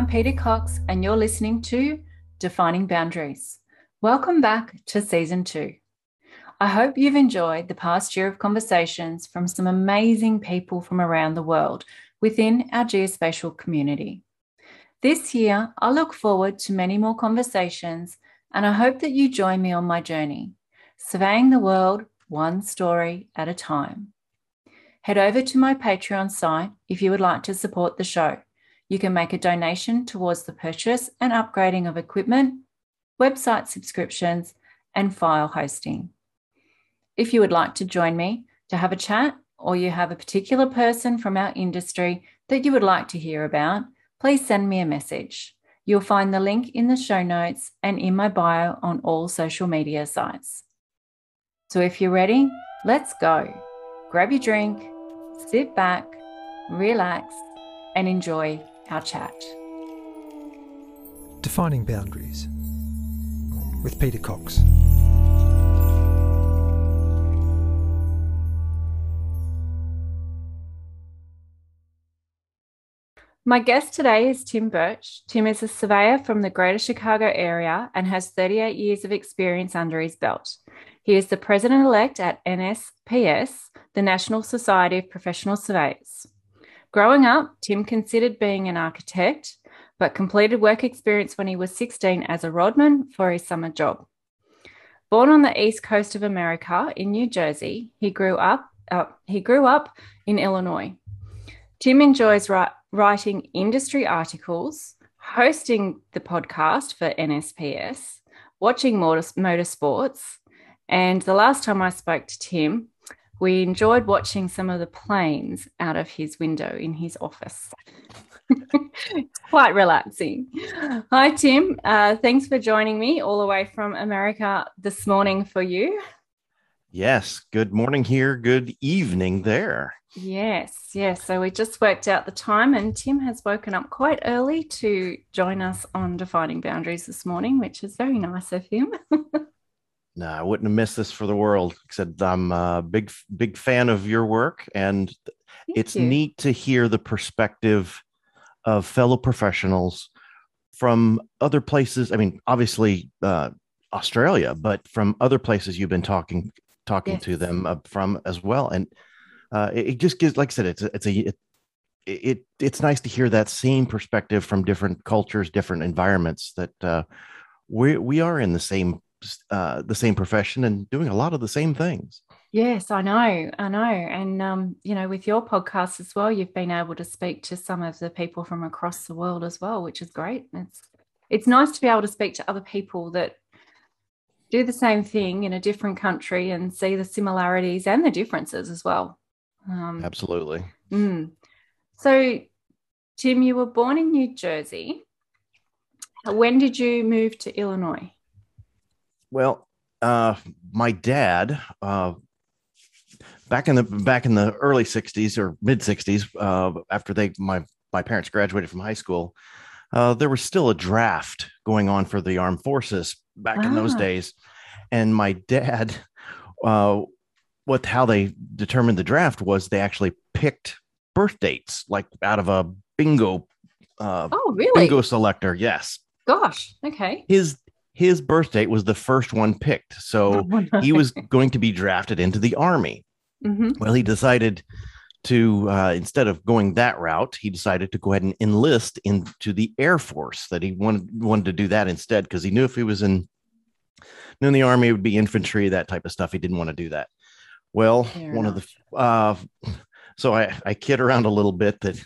I'm Peter Cox, and you're listening to Defining Boundaries. Welcome back to season two. I hope you've enjoyed the past year of conversations from some amazing people from around the world within our geospatial community. This year, I look forward to many more conversations, and I hope that you join me on my journey, surveying the world one story at a time. Head over to my Patreon site if you would like to support the show. You can make a donation towards the purchase and upgrading of equipment, website subscriptions, and file hosting. If you would like to join me to have a chat, or you have a particular person from our industry that you would like to hear about, please send me a message. You'll find the link in the show notes and in my bio on all social media sites. So if you're ready, let's go. Grab your drink, sit back, relax, and enjoy our chat. Defining Boundaries with Peter Cox. My guest today is Tim Burch. Tim is a surveyor from the Greater Chicago area and has 38 years of experience under his belt. He is the president elect at NSPS, the National Society of Professional Surveyors. Growing up, Tim considered being an architect, but completed work experience when he was 16 as a rodman for his summer job. Born on the east coast of America in New Jersey, he grew up uh, he grew up in Illinois. Tim enjoys ri- writing industry articles, hosting the podcast for NSPS, watching motor- motorsports, and the last time I spoke to Tim, we enjoyed watching some of the planes out of his window in his office. quite relaxing. Hi, Tim. Uh, thanks for joining me all the way from America this morning for you. Yes. Good morning here. Good evening there. Yes, yes. So we just worked out the time, and Tim has woken up quite early to join us on Defining Boundaries this morning, which is very nice of him. no, I wouldn't have missed this for the world. Except I'm a big, big fan of your work, and Thank it's you. neat to hear the perspective of fellow professionals from other places. I mean, obviously uh, Australia, but from other places you've been talking talking yes. to them uh, from as well, and uh, it, it, just gives, like I said, it's a, it's a it, it, it's nice to hear that same perspective from different cultures, different environments. That uh, we we are in the same uh, the same profession and doing a lot of the same things. Yes, I know, I know, and um, you know, with your podcast as well, you've been able to speak to some of the people from across the world as well, which is great. It's it's nice to be able to speak to other people that do the same thing in a different country and see the similarities and the differences as well. Um, Absolutely. Mm. So, Tim, you were born in New Jersey. When did you move to Illinois? Well, uh, my dad, uh, back in the back in the early '60s or mid '60s, uh, after they my my parents graduated from high school, uh, there was still a draft going on for the armed forces back in those ah. days, and my dad, uh, what how they determined the draft was they actually picked birth dates like out of a bingo. Uh, oh, really? Bingo selector, yes. Gosh, okay. His his birth date was the first one picked. So oh, he was going to be drafted into the army. Mm-hmm. Well, he decided to, uh, instead of going that route, he decided to go ahead and enlist into the Air Force. That he wanted wanted to do that instead because he knew if he was in, knew in the army, it would be infantry, that type of stuff. He didn't want to do that. Well, Fair one enough. of the, uh, so I, I kid around a little bit that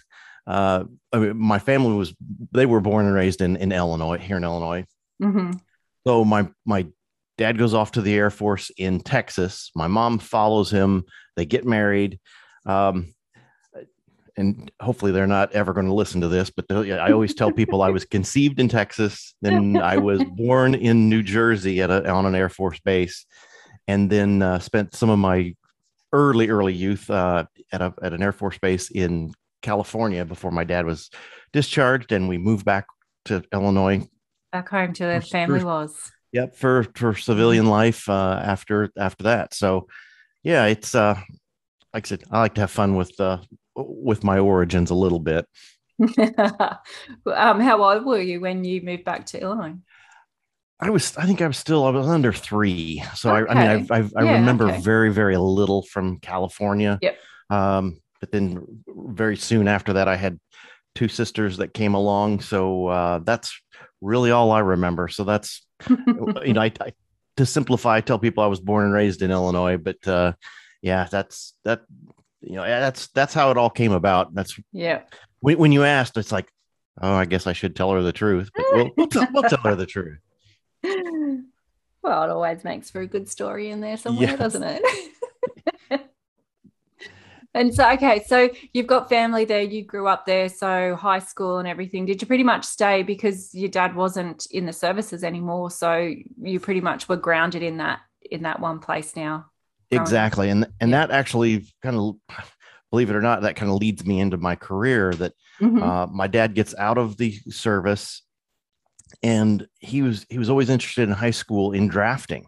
uh, I mean, my family was, they were born and raised in, in Illinois, here in Illinois. Mm-hmm. So my my dad goes off to the Air Force in Texas. My mom follows him. They get married. Um, and hopefully they're not ever going to listen to this, but I always tell people I was conceived in Texas, then I was born in New Jersey at a, on an Air Force base, and then uh, spent some of my early early youth uh, at a at an Air Force base in California before my dad was discharged, and we moved back to Illinois back home to where family for, was. Yep, for for civilian life uh, after after that. So, yeah, it's uh, like I said, I like to have fun with uh, with my origins a little bit. um, how old were you when you moved back to Illinois? I was, I think I was still, I was under three. So okay. I, I mean, I, I, I yeah, remember okay. very, very little from California. Yep. Um, but then very soon after that, I had two sisters that came along. So uh, that's really all I remember. So that's, you know, I, I, to simplify, I tell people I was born and raised in Illinois, but uh, yeah, that's that, you know, that's, that's how it all came about. That's, yeah. When, when you asked, it's like, oh, I guess I should tell her the truth, but we'll, we'll, t- we'll tell her the truth. Well, it always makes for a good story in there somewhere, yes. doesn't it? and so, okay, so you've got family there. You grew up there, so high school and everything. Did you pretty much stay because your dad wasn't in the services anymore? So you pretty much were grounded in that in that one place now. Exactly, and and yeah. that actually kind of, believe it or not, that kind of leads me into my career. That mm-hmm. uh, my dad gets out of the service and he was he was always interested in high school in drafting.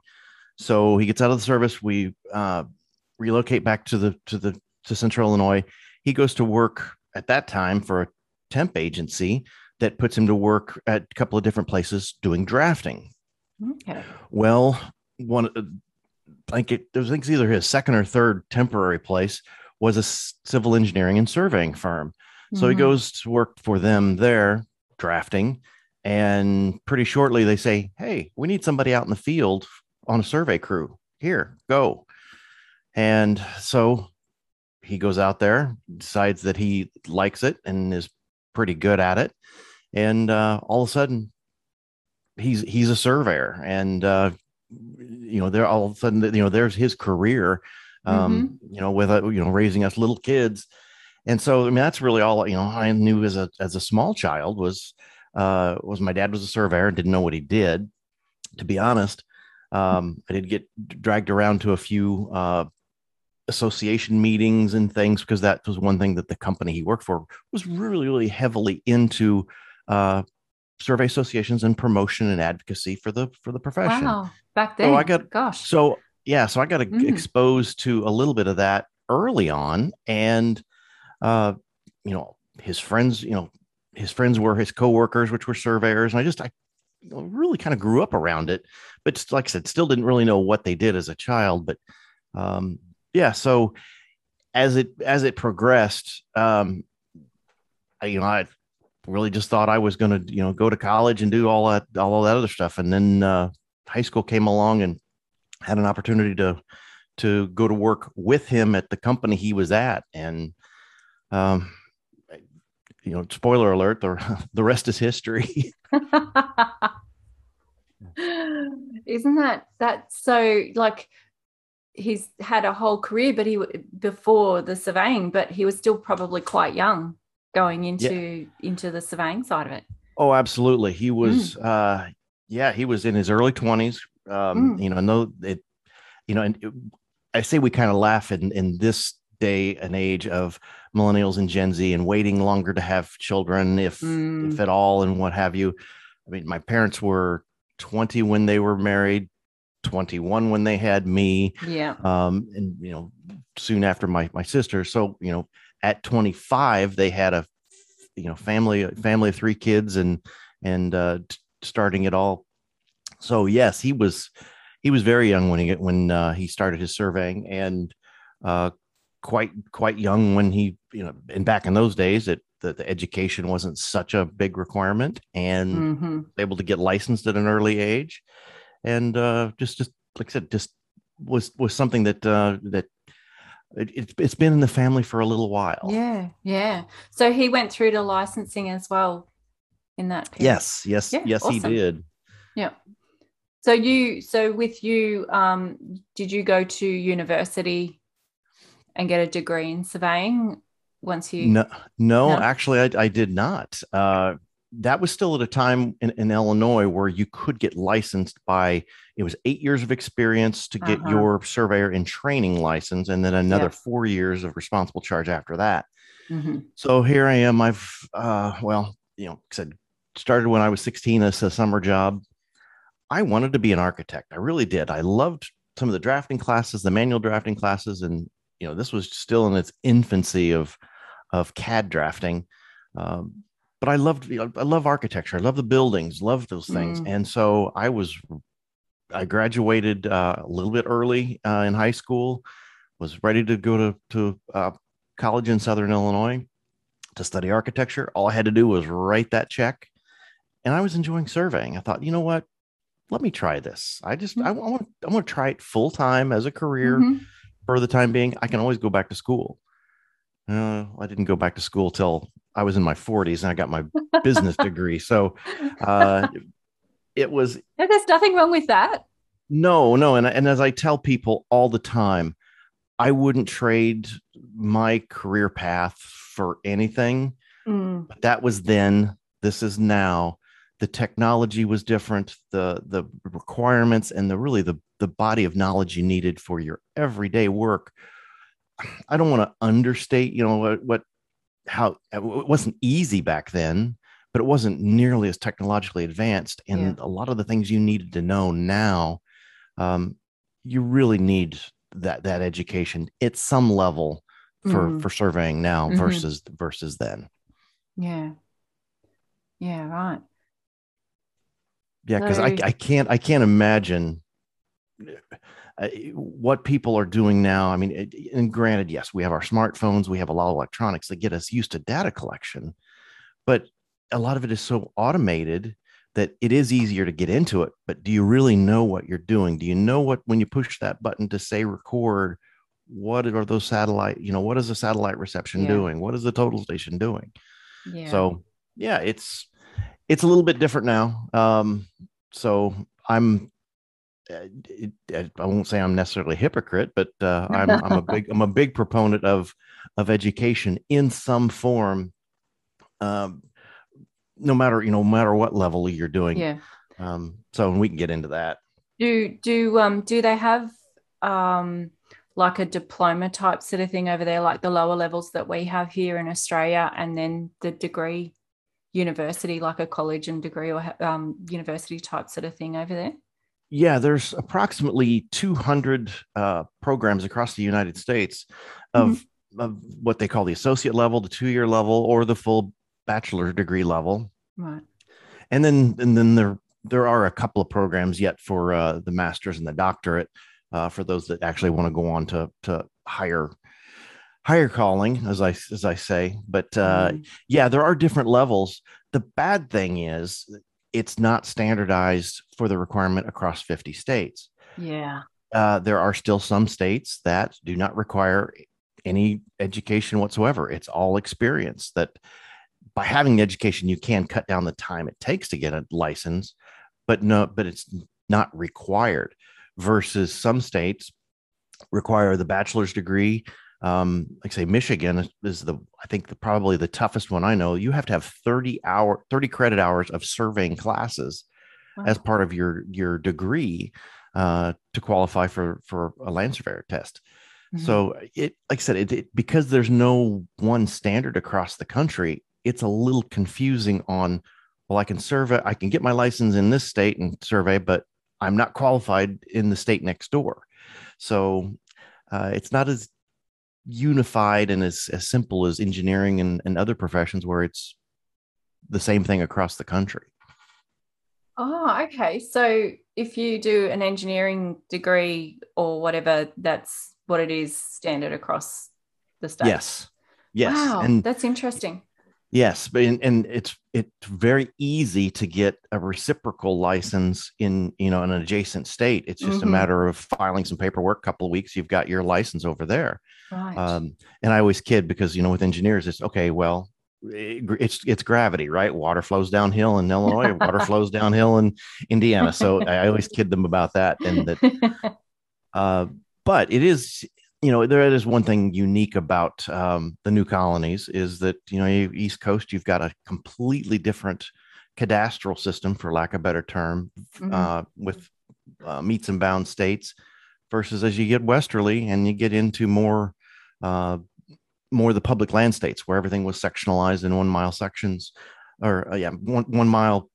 So he gets out of the service. We uh, relocate back to the to the to Central Illinois. He goes to work at that time for a temp agency that puts him to work at a couple of different places doing drafting. Okay. Well, one I think it, was, I think it's either his second or third temporary place was a civil engineering and surveying firm. So mm-hmm. he goes to work for them there drafting and pretty shortly they say, Hey, we need somebody out in the field on a survey crew. Here, go. And so he goes out there, decides that he likes it and is pretty good at it. And uh, all of a sudden, he's he's a surveyor, and uh, you know, there all of a sudden, you know, there's his career. Um, mm-hmm. You know, with uh, you know, raising us little kids, and so I mean, that's really all you know. I knew as a as a small child was uh, was my dad was a surveyor and didn't know what he did. To be honest, um, I did get dragged around to a few uh, association meetings and things because that was one thing that the company he worked for was really, really heavily into uh, survey associations and promotion and advocacy for the for the profession. Wow, back then, so I got gosh, so yeah, so I got mm. exposed to a little bit of that early on, and uh, you know, his friends, you know, his friends were his coworkers, which were surveyors, and I just I really kind of grew up around it. But like I said, still didn't really know what they did as a child. But um, yeah, so as it as it progressed, um, I, you know, I really just thought I was going to you know go to college and do all that all that other stuff, and then uh, high school came along and had an opportunity to to go to work with him at the company he was at, and um, you know, spoiler alert, the, the rest is history. Isn't that that so like he's had a whole career, but he before the surveying, but he was still probably quite young going into yeah. into the surveying side of it. Oh, absolutely. He was, mm. uh, yeah, he was in his early twenties. Um, mm. You know, no, it, you know, and it, I say we kind of laugh in in this day and age of millennials and Gen Z and waiting longer to have children, if mm. if at all, and what have you. I mean, my parents were 20 when they were married, 21 when they had me. Yeah. Um, and you know, soon after my my sister. So, you know, at 25, they had a you know, family family of three kids and and uh t- starting it all. So yes, he was he was very young when he when uh, he started his surveying and uh, quite quite young when he you know and back in those days it the, the education wasn't such a big requirement and mm-hmm. able to get licensed at an early age and uh just just like i said just was was something that uh that it, it's been in the family for a little while yeah yeah so he went through to licensing as well in that period. yes yes yeah, yes awesome. he did yeah so you so with you um did you go to university and get a degree in surveying once you no no, no? actually I, I, did not uh, that was still at a time in, in, illinois where you could get licensed by it was eight years of experience to get uh-huh. your surveyor in training license and then another four years of responsible charge after that mm-hmm. so here i am i've uh, well you know said started when i was 16 as a summer job i wanted to be an architect i really did i loved some of the drafting classes the manual drafting classes and you know this was still in its infancy of of CAD drafting. Um, but I loved, I love architecture. I love the buildings, love those things. Mm. And so I was, I graduated uh, a little bit early uh, in high school, was ready to go to, to uh, college in Southern Illinois to study architecture. All I had to do was write that check. And I was enjoying surveying. I thought, you know what? Let me try this. I just, mm-hmm. I, want, I want to try it full time as a career mm-hmm. for the time being. I can always go back to school. Uh, I didn't go back to school till I was in my 40s and I got my business degree. So uh, it was. No, there's nothing wrong with that. No, no. And, and as I tell people all the time, I wouldn't trade my career path for anything. Mm. But that was then. This is now. The technology was different. The the requirements and the really the the body of knowledge you needed for your everyday work. I don't want to understate, you know, what, what how it wasn't easy back then, but it wasn't nearly as technologically advanced. And yeah. a lot of the things you needed to know now, um, you really need that that education at some level for mm. for surveying now mm-hmm. versus versus then. Yeah. Yeah. Right. Yeah, because I I can't I can't imagine what people are doing now. I mean, and granted, yes, we have our smartphones, we have a lot of electronics that get us used to data collection, but a lot of it is so automated that it is easier to get into it. But do you really know what you're doing? Do you know what when you push that button to say record? What are those satellite? You know, what is the satellite reception yeah. doing? What is the total station doing? Yeah. So yeah, it's it's a little bit different now. Um, so I'm I won't say I'm necessarily a hypocrite, but uh, I'm, I'm a big I'm a big proponent of of education in some form, um, no matter you know no matter what level you're doing. Yeah. Um, so we can get into that. Do do um do they have um like a diploma type sort of thing over there, like the lower levels that we have here in Australia, and then the degree university, like a college and degree or um, university type sort of thing over there? Yeah, there's approximately 200 uh, programs across the United States of, mm-hmm. of what they call the associate level, the two year level, or the full bachelor degree level. Right. And then and then there there are a couple of programs yet for uh, the master's and the doctorate uh, for those that actually want to go on to to higher higher calling, as I as I say. But uh, mm. yeah, there are different levels. The bad thing is it's not standardized for the requirement across 50 states. Yeah. Uh, there are still some states that do not require any education whatsoever. It's all experience that by having the education, you can cut down the time it takes to get a license, but no, but it's not required versus some states require the bachelor's degree um, like say Michigan is the I think the probably the toughest one I know. You have to have 30 hour 30 credit hours of surveying classes wow. as part of your your degree uh, to qualify for for a land surveyor test. Mm-hmm. So it like I said it, it because there's no one standard across the country, it's a little confusing on well I can survey I can get my license in this state and survey but I'm not qualified in the state next door. So uh, it's not as unified and as, as simple as engineering and, and other professions where it's the same thing across the country. Oh, okay. So if you do an engineering degree or whatever, that's what it is standard across the state. Yes. Yes. Wow, and that's interesting. Yes, but and, and it's it's very easy to get a reciprocal license in you know an adjacent state. It's just mm-hmm. a matter of filing some paperwork. A couple of weeks, you've got your license over there. Right. Um, and I always kid because you know with engineers, it's okay. Well, it's it's gravity, right? Water flows downhill in Illinois, water flows downhill in Indiana. So I always kid them about that, and that. Uh, but it is you know there is one thing unique about um, the new colonies is that you know east coast you've got a completely different cadastral system for lack of a better term mm-hmm. uh, with uh, metes and bounds states versus as you get westerly and you get into more uh, more the public land states where everything was sectionalized in one mile sections or uh, yeah one, one mile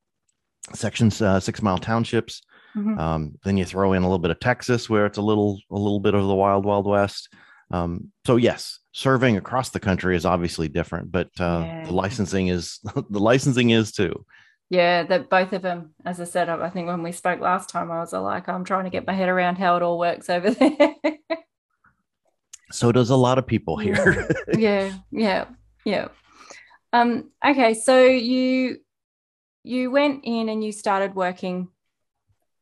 sections uh, six mile townships Mm-hmm. Um, then you throw in a little bit of Texas, where it's a little a little bit of the wild wild west. Um, so yes, serving across the country is obviously different, but uh, yeah. the licensing is the licensing is too. Yeah, that both of them. As I said, I think when we spoke last time, I was like, I'm trying to get my head around how it all works over there. so does a lot of people here. yeah, yeah, yeah. Um, okay, so you you went in and you started working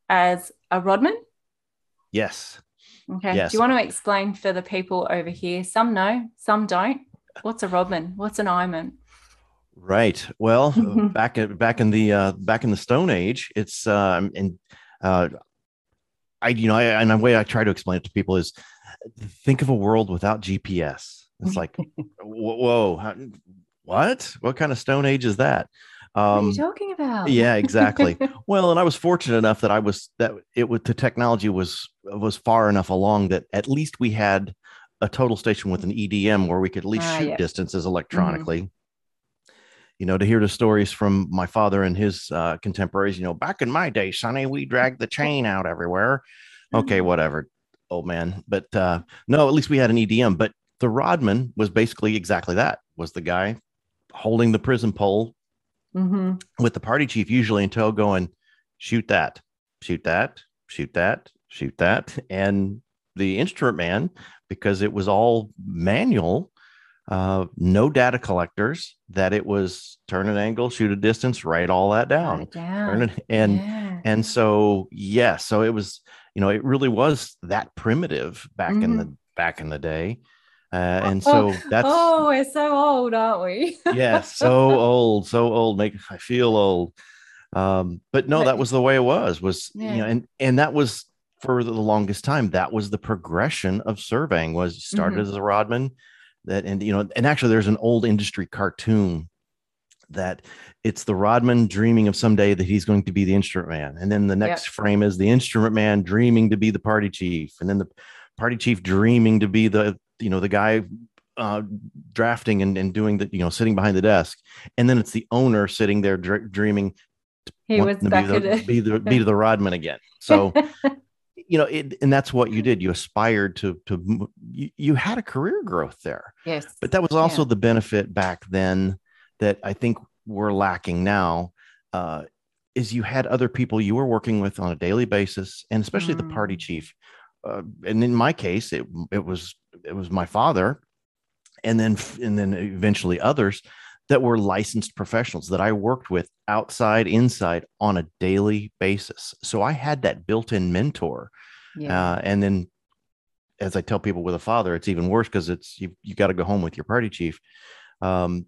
as a rodman. Yes. Okay. Yes. Do you want to explain for the people over here? Some know, some don't. What's a rodman? What's an eyeman? Right. Well, back in back in the uh, back in the Stone Age, it's um, and uh, I you know I, and the way I try to explain it to people is think of a world without GPS. It's like whoa, how, what? What kind of Stone Age is that? Um, what are you um, talking about? yeah, exactly. well, and I was fortunate enough that I was that it was the technology was was far enough along that at least we had a total station with an EDM where we could at least uh, shoot yeah. distances mm-hmm. electronically. Mm-hmm. You know, to hear the stories from my father and his uh, contemporaries. You know, back in my day, Sonny, we dragged the chain out everywhere. Okay, mm-hmm. whatever, old man. But uh, no, at least we had an EDM. But the Rodman was basically exactly that. Was the guy holding the prism pole mm-hmm. with the party chief usually in tow going, shoot that, shoot that, shoot that, shoot that. And the instrument man, because it was all manual, uh, no data collectors, that it was turn an angle, shoot a distance, write all that down. down. It, and yeah. and so yeah, so it was, you know, it really was that primitive back mm-hmm. in the back in the day. Uh, and so that's oh, we're so old, aren't we? yeah, so old, so old. Make I feel old. Um, but no, that was the way it was. Was yeah. you know, and and that was for the longest time. That was the progression of surveying. Was started mm-hmm. as a rodman, that and you know, and actually, there's an old industry cartoon that it's the rodman dreaming of someday that he's going to be the instrument man, and then the next yep. frame is the instrument man dreaming to be the party chief, and then the party chief dreaming to be the you know the guy uh, drafting and, and doing the you know sitting behind the desk and then it's the owner sitting there dr- dreaming he was to be the, be the be the rodman again so you know it, and that's what you did you aspired to to you, you had a career growth there yes but that was also yeah. the benefit back then that i think we're lacking now uh, is you had other people you were working with on a daily basis and especially mm. the party mm. chief uh, and in my case, it it was it was my father, and then and then eventually others that were licensed professionals that I worked with outside, inside on a daily basis. So I had that built-in mentor, yeah. uh, and then as I tell people with a father, it's even worse because it's you you got to go home with your party chief um,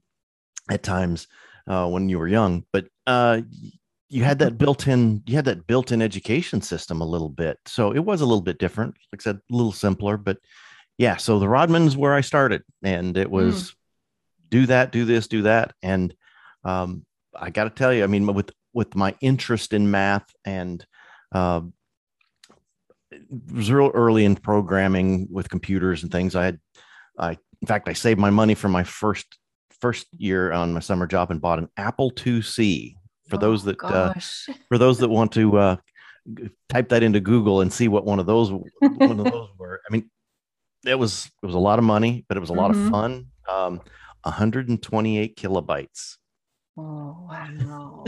at times uh, when you were young, but uh, you had that built-in you had that built-in education system a little bit so it was a little bit different like i said a little simpler but yeah so the rodman's where i started and it was mm. do that do this do that and um, i got to tell you i mean with with my interest in math and uh, it was real early in programming with computers and things i had i in fact i saved my money for my first first year on my summer job and bought an apple iic for oh, those that uh, for those that want to uh, type that into Google and see what one of those one of those were. I mean, it was it was a lot of money, but it was a lot mm-hmm. of fun. Um, 128 kilobytes. Oh wow!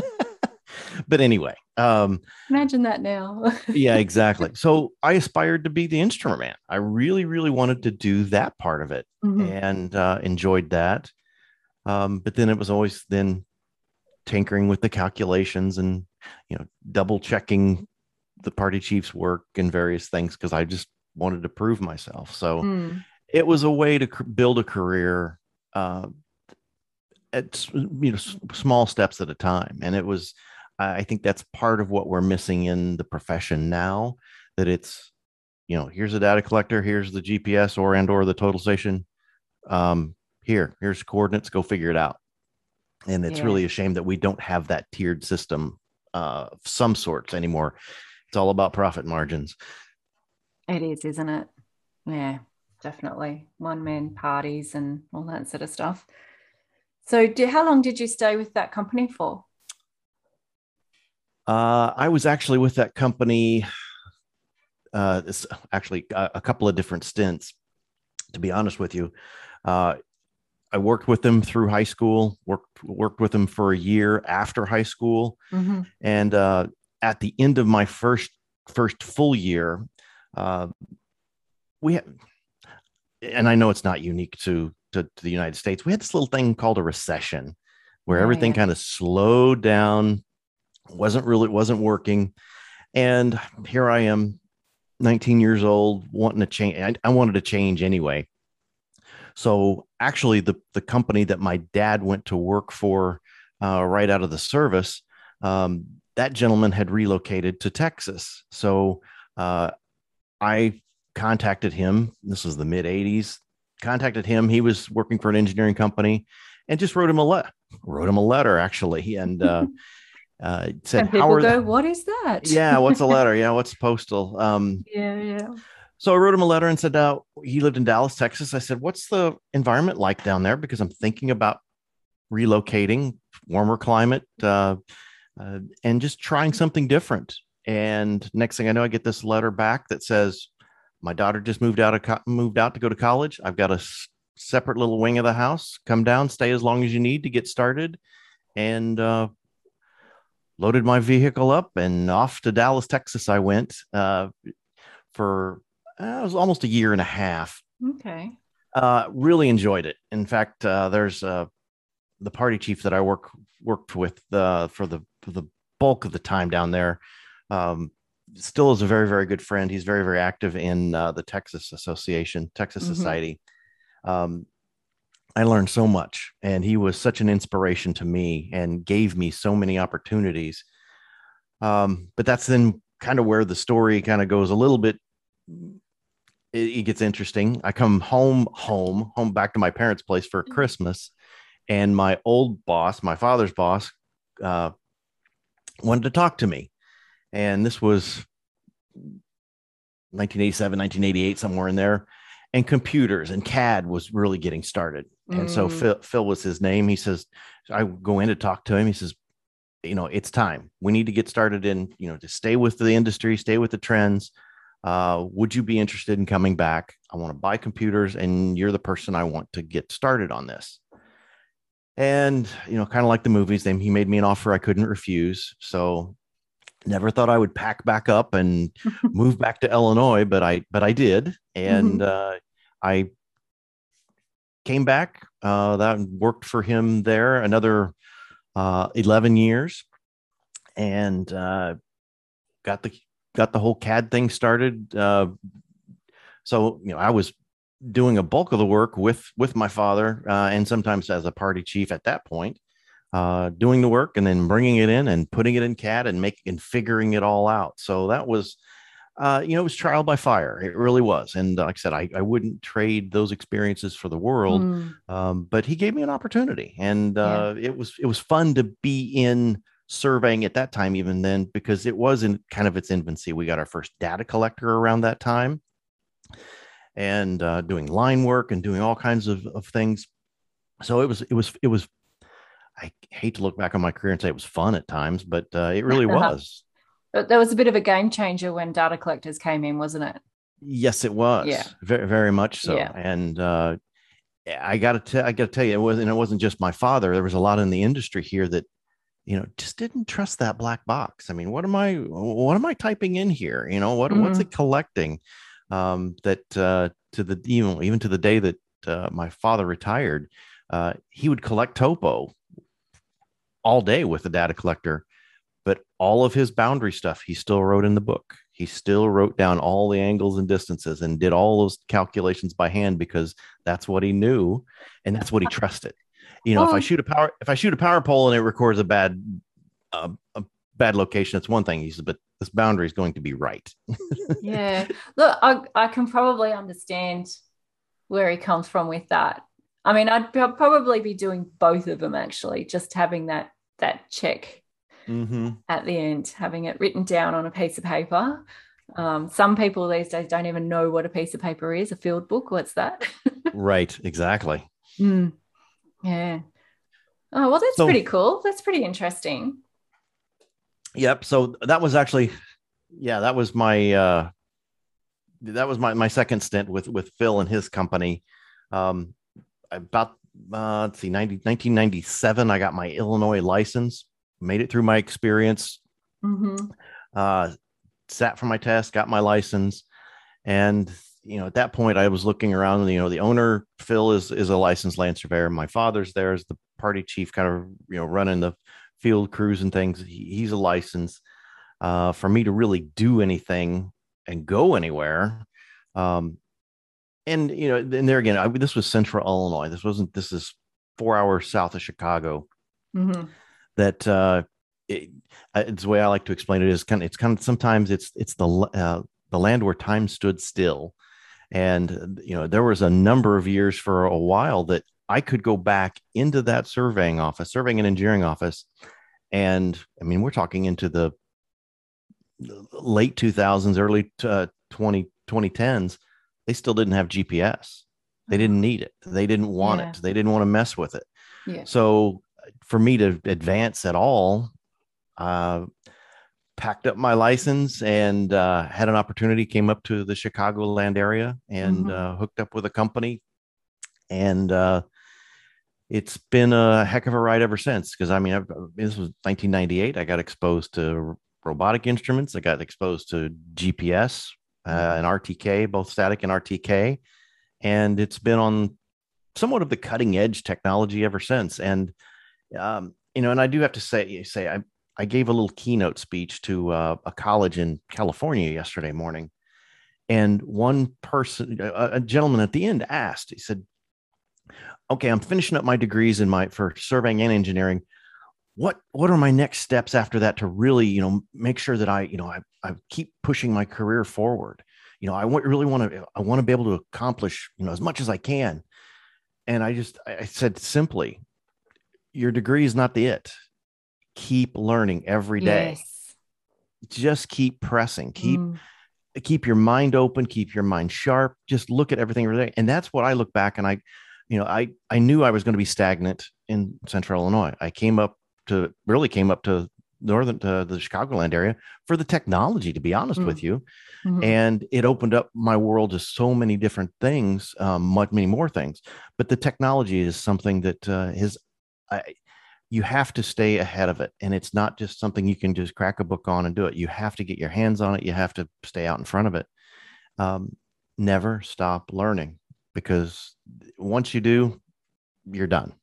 but anyway, um, imagine that now. yeah, exactly. So I aspired to be the instrument man. I really, really wanted to do that part of it, mm-hmm. and uh, enjoyed that. Um, but then it was always then tinkering with the calculations and you know double checking the party chief's work and various things because I just wanted to prove myself. So mm. it was a way to build a career uh, at you know small steps at a time, and it was. I think that's part of what we're missing in the profession now. That it's you know here's a data collector, here's the GPS or and or the total station. Um, here, here's coordinates. Go figure it out and it's yeah. really a shame that we don't have that tiered system uh, of some sorts anymore it's all about profit margins it is isn't it? Yeah definitely. One man parties and all that sort of stuff. So do, how long did you stay with that company for? Uh, i was actually with that company uh, it's actually a, a couple of different stints to be honest with you. Uh, I worked with them through high school, worked worked with them for a year after high school, mm-hmm. and uh, at the end of my first first full year, uh, we had, and I know it's not unique to, to, to the United States. We had this little thing called a recession, where oh, everything yeah. kind of slowed down, wasn't really wasn't working, and here I am, 19 years old, wanting to change. I, I wanted to change anyway. So actually, the the company that my dad went to work for uh, right out of the service, um, that gentleman had relocated to Texas. So uh, I contacted him. This was the mid 80s. Contacted him. He was working for an engineering company and just wrote him a letter. Wrote him a letter actually, and uh, uh, said, and people go, "What is that?" yeah, what's a letter? Yeah, what's postal? Um, yeah, yeah. So I wrote him a letter and said, uh, he lived in Dallas, Texas. I said, what's the environment like down there? Because I'm thinking about relocating, warmer climate, uh, uh, and just trying something different. And next thing I know, I get this letter back that says, my daughter just moved out of co- moved out to go to college. I've got a s- separate little wing of the house. Come down, stay as long as you need to get started, and uh, loaded my vehicle up and off to Dallas, Texas. I went uh, for uh, it was almost a year and a half. Okay. Uh, really enjoyed it. In fact, uh, there's uh, the party chief that I work worked with uh, for the for the bulk of the time down there. Um, still is a very very good friend. He's very very active in uh, the Texas Association, Texas mm-hmm. Society. Um, I learned so much, and he was such an inspiration to me, and gave me so many opportunities. Um, but that's then kind of where the story kind of goes a little bit it, it, gets interesting. I come home, home, home back to my parents' place for mm-hmm. Christmas, and my old boss, my father's boss, uh, wanted to talk to me, and this was 1987, 1988, somewhere in there. And computers and CAD was really getting started. Mm. And so mm. Phil, Phil was his name. He says, I go in to talk to him. He says, you know, it's time. We need to get started in, you know, to stay with the industry, stay with the trends uh, would you be interested in coming back? I want to buy computers, and you're the person I want to get started on this. And you know, kind of like the movies, then he made me an offer I couldn't refuse. So never thought I would pack back up and move back to Illinois, but I but I did, and mm-hmm. uh, I came back. Uh, that worked for him there another uh, eleven years, and uh, got the got the whole CAD thing started. Uh, so you know, I was doing a bulk of the work with with my father, uh, and sometimes as a party chief at that point, uh, doing the work and then bringing it in and putting it in CAD and making and figuring it all out. So that was. Uh, you know, it was trial by fire. It really was. And like I said, I, I wouldn't trade those experiences for the world. Mm. Um, but he gave me an opportunity and uh, yeah. it was, it was fun to be in surveying at that time, even then, because it was in kind of its infancy. We got our first data collector around that time and uh, doing line work and doing all kinds of, of things. So it was, it was, it was, I hate to look back on my career and say it was fun at times, but uh, it really was. There was a bit of a game changer when data collectors came in, wasn't it? Yes, it was. Yeah, very, very much so. Yeah. And uh, I got to tell, I got to tell you, it wasn't. It wasn't just my father. There was a lot in the industry here that you know just didn't trust that black box i mean what am i what am i typing in here you know what mm-hmm. what's it collecting um that uh to the even even to the day that uh, my father retired uh he would collect topo all day with the data collector but all of his boundary stuff he still wrote in the book he still wrote down all the angles and distances and did all those calculations by hand because that's what he knew and that's what he trusted you know, if I shoot a power if I shoot a power pole and it records a bad uh, a bad location, it's one thing. He said, but this boundary is going to be right. yeah. Look, I, I can probably understand where he comes from with that. I mean, I'd probably be doing both of them actually, just having that that check mm-hmm. at the end, having it written down on a piece of paper. Um, some people these days don't even know what a piece of paper is. A field book, what's that? right, exactly. Mm. Yeah. Oh, well, that's so, pretty cool. That's pretty interesting. Yep. So that was actually, yeah, that was my, uh, that was my, my second stint with with Phil and his company. Um, about uh, let's see, 90, 1997, I got my Illinois license. Made it through my experience. Mm-hmm. Uh, sat for my test, got my license, and you know at that point I was looking around. You know, the owner Phil is is a licensed land surveyor. My father's there as the party chief, kind of you know running the field crews and things. He, he's a license. Uh, for me to really do anything and go anywhere. Um, and you know, and there again, I, this was Central Illinois. This wasn't. This is four hours south of Chicago. Mm-hmm. That uh, it, it's the way I like to explain it is kind of. It's kind of sometimes it's it's the uh, the land where time stood still, and you know there was a number of years for a while that I could go back into that surveying office, surveying and engineering office, and I mean we're talking into the late 2000s, early uh, 20, 2010s, they still didn't have GPS. They didn't need it. They didn't want yeah. it. They didn't want to mess with it. Yeah. So for me to advance at all, uh, packed up my license and uh, had an opportunity, came up to the Chicagoland area and mm-hmm. uh, hooked up with a company. And uh, it's been a heck of a ride ever since. Because I mean, I've, this was 1998. I got exposed to robotic instruments. I got exposed to GPS uh, mm-hmm. and RTK, both static and RTK, and it's been on somewhat of the cutting edge technology ever since. And um, you know, and I do have to say, say I I gave a little keynote speech to uh, a college in California yesterday morning, and one person, a, a gentleman at the end, asked. He said, "Okay, I'm finishing up my degrees in my for surveying and engineering." What what are my next steps after that to really you know make sure that i you know i, I keep pushing my career forward? You know i want, really want to i want to be able to accomplish you know as much as i can. And i just i said simply your degree is not the it. Keep learning every day. Yes. just keep pressing. Keep mm. keep your mind open. Keep your mind sharp. Just look at everything every day. And that's what i look back and i you know i i knew i was going to be stagnant in central illinois. I came up to really came up to northern to the Chicagoland area for the technology, to be honest mm. with you. Mm-hmm. And it opened up my world to so many different things, um, much many more things. But the technology is something that uh, is, I, you have to stay ahead of it, and it's not just something you can just crack a book on and do it. You have to get your hands on it. You have to stay out in front of it. Um, never stop learning because once you do, you're done.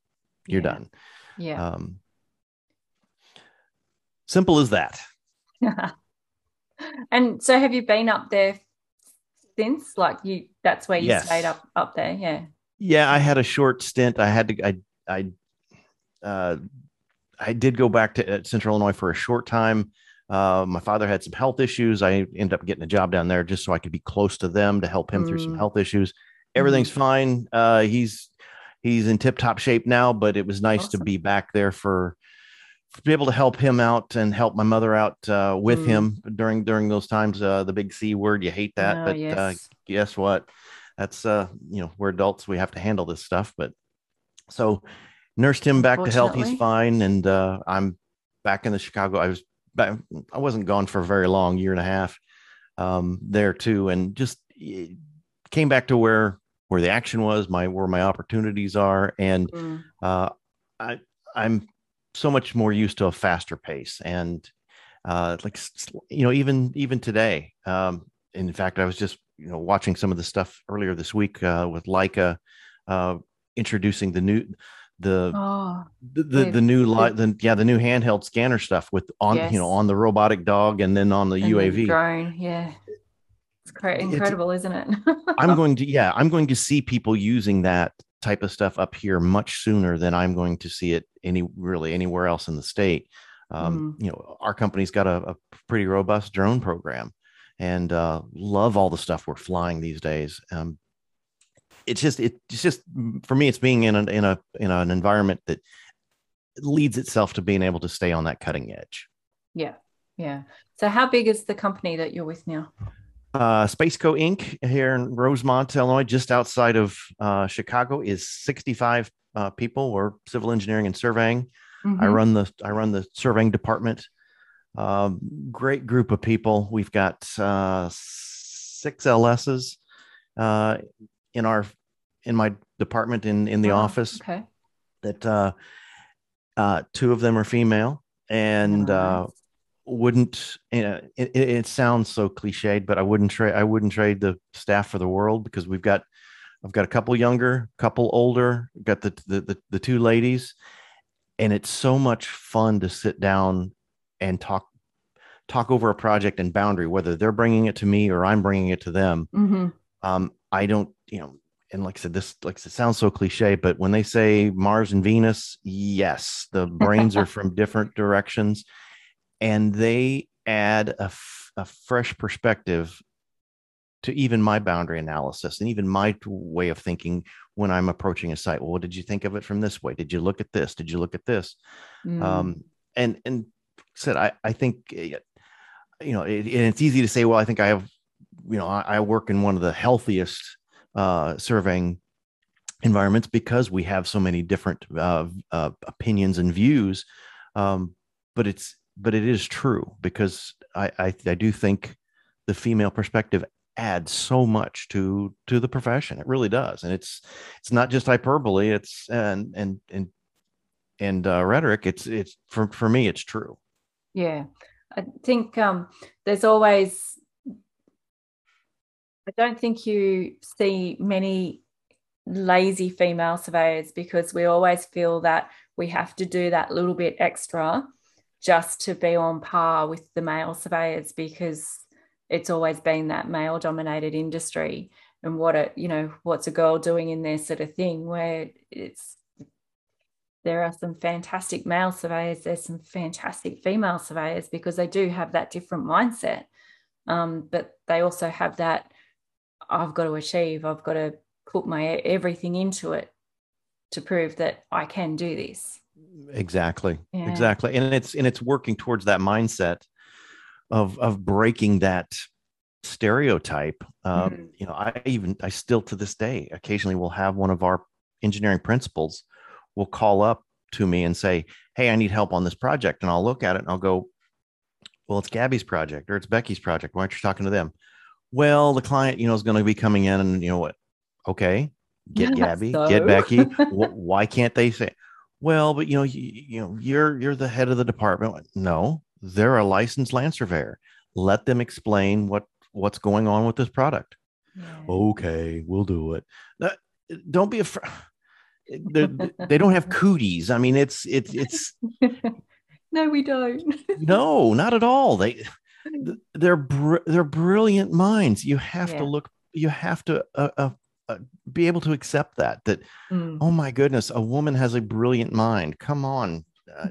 You're yeah. done. Yeah. Um, Simple as that. and so have you been up there since? Like you that's where you yes. stayed up up there, yeah. Yeah, I had a short stint. I had to I I uh I did go back to uh, Central Illinois for a short time. Uh, my father had some health issues. I ended up getting a job down there just so I could be close to them to help him mm. through some mm. health issues. Everything's mm. fine. Uh, he's he's in tip top shape now, but it was nice awesome. to be back there for be able to help him out and help my mother out uh, with mm. him during during those times. Uh, the big C word, you hate that, oh, but uh, yes. uh, guess what? That's uh, you know, we're adults, we have to handle this stuff. But so nursed him back to health. He's fine, and uh, I'm back in the Chicago. I was back, I wasn't gone for a very long year and a half um, there too, and just came back to where where the action was, my where my opportunities are, and mm. uh, I I'm so much more used to a faster pace and uh, like you know even even today um, in fact i was just you know watching some of the stuff earlier this week uh, with leica uh, introducing the new the oh, the, the, the new light the yeah the new handheld scanner stuff with on yes. you know on the robotic dog and then on the and uav drone yeah. It's incredible it's, isn't it? I'm going to yeah i'm going to see people using that type of stuff up here much sooner than I'm going to see it any really anywhere else in the state. Um, mm. You know, our company's got a, a pretty robust drone program, and uh, love all the stuff we're flying these days. Um, it's just it's just for me, it's being in a in a in an environment that leads itself to being able to stay on that cutting edge. Yeah, yeah. So, how big is the company that you're with now? Uh, Spaceco Inc. here in Rosemont, Illinois, just outside of uh, Chicago, is 65 uh, people. We're civil engineering and surveying. Mm-hmm. I run the I run the surveying department. Um, great group of people. We've got uh, six LSs uh, in our in my department in in the oh, office. Okay. That uh, uh, two of them are female, and uh, wouldn't. You know, it, it, sounds so cliched, but I wouldn't trade. I wouldn't trade the staff for the world because we've got. I've got a couple younger, couple older. Got the the the, the two ladies, and it's so much fun to sit down and talk talk over a project and boundary, whether they're bringing it to me or I'm bringing it to them. Mm-hmm. Um, I don't, you know, and like I said, this like it sounds so cliche, but when they say Mars and Venus, yes, the brains are from different directions, and they add a, f- a fresh perspective to even my boundary analysis and even my way of thinking when I'm approaching a site. Well, what did you think of it from this way? Did you look at this? Did you look at this? Mm. Um, and and said I I think eh, you know it, and it's easy to say, well, I think I have you know I, I work in one of the healthiest uh, surveying environments because we have so many different uh, uh, opinions and views. Um, but it's but it is true because I, I I do think the female perspective adds so much to to the profession. It really does, and it's it's not just hyperbole. It's and and and and uh, rhetoric. It's it's for for me, it's true. Yeah, I think um, there's always I don't think you see many lazy female surveyors because we always feel that we have to do that little bit extra just to be on par with the male surveyors because it's always been that male dominated industry and what a you know what's a girl doing in there sort of thing where it's there are some fantastic male surveyors there's some fantastic female surveyors because they do have that different mindset um, but they also have that I've got to achieve. I've got to put my everything into it to prove that I can do this. Exactly. Yeah. Exactly. And it's and it's working towards that mindset of of breaking that stereotype. Um, mm-hmm. You know, I even I still to this day occasionally will have one of our engineering principals will call up to me and say, "Hey, I need help on this project," and I'll look at it and I'll go, "Well, it's Gabby's project or it's Becky's project. Why aren't you talking to them?" well, the client, you know, is going to be coming in and, you know what? Okay, get Gabby, so. get Becky. Why can't they say, well, but you know, you, you know, you're, you're the head of the department. No, they're a licensed land surveyor. Let them explain what, what's going on with this product. Yeah. Okay, we'll do it. Don't be afraid. they don't have cooties. I mean, it's, it's, it's, no, we don't. no, not at all. They, they're br- they're brilliant minds. You have yeah. to look. You have to uh, uh, uh, be able to accept that. That mm. oh my goodness, a woman has a brilliant mind. Come on. Uh,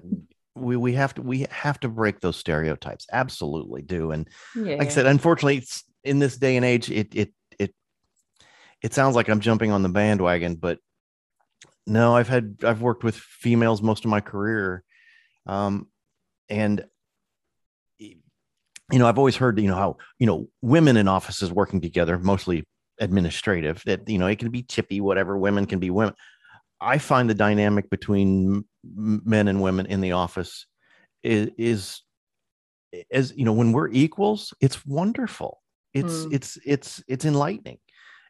we, we have to we have to break those stereotypes absolutely do and yeah. like i said unfortunately in this day and age it it it it sounds like i'm jumping on the bandwagon but no i've had i've worked with females most of my career um, and you know, I've always heard, you know, how, you know, women in offices working together, mostly administrative, that, you know, it can be chippy, whatever, women can be women. I find the dynamic between men and women in the office is, is as, you know, when we're equals, it's wonderful. It's, mm. it's, it's, it's enlightening.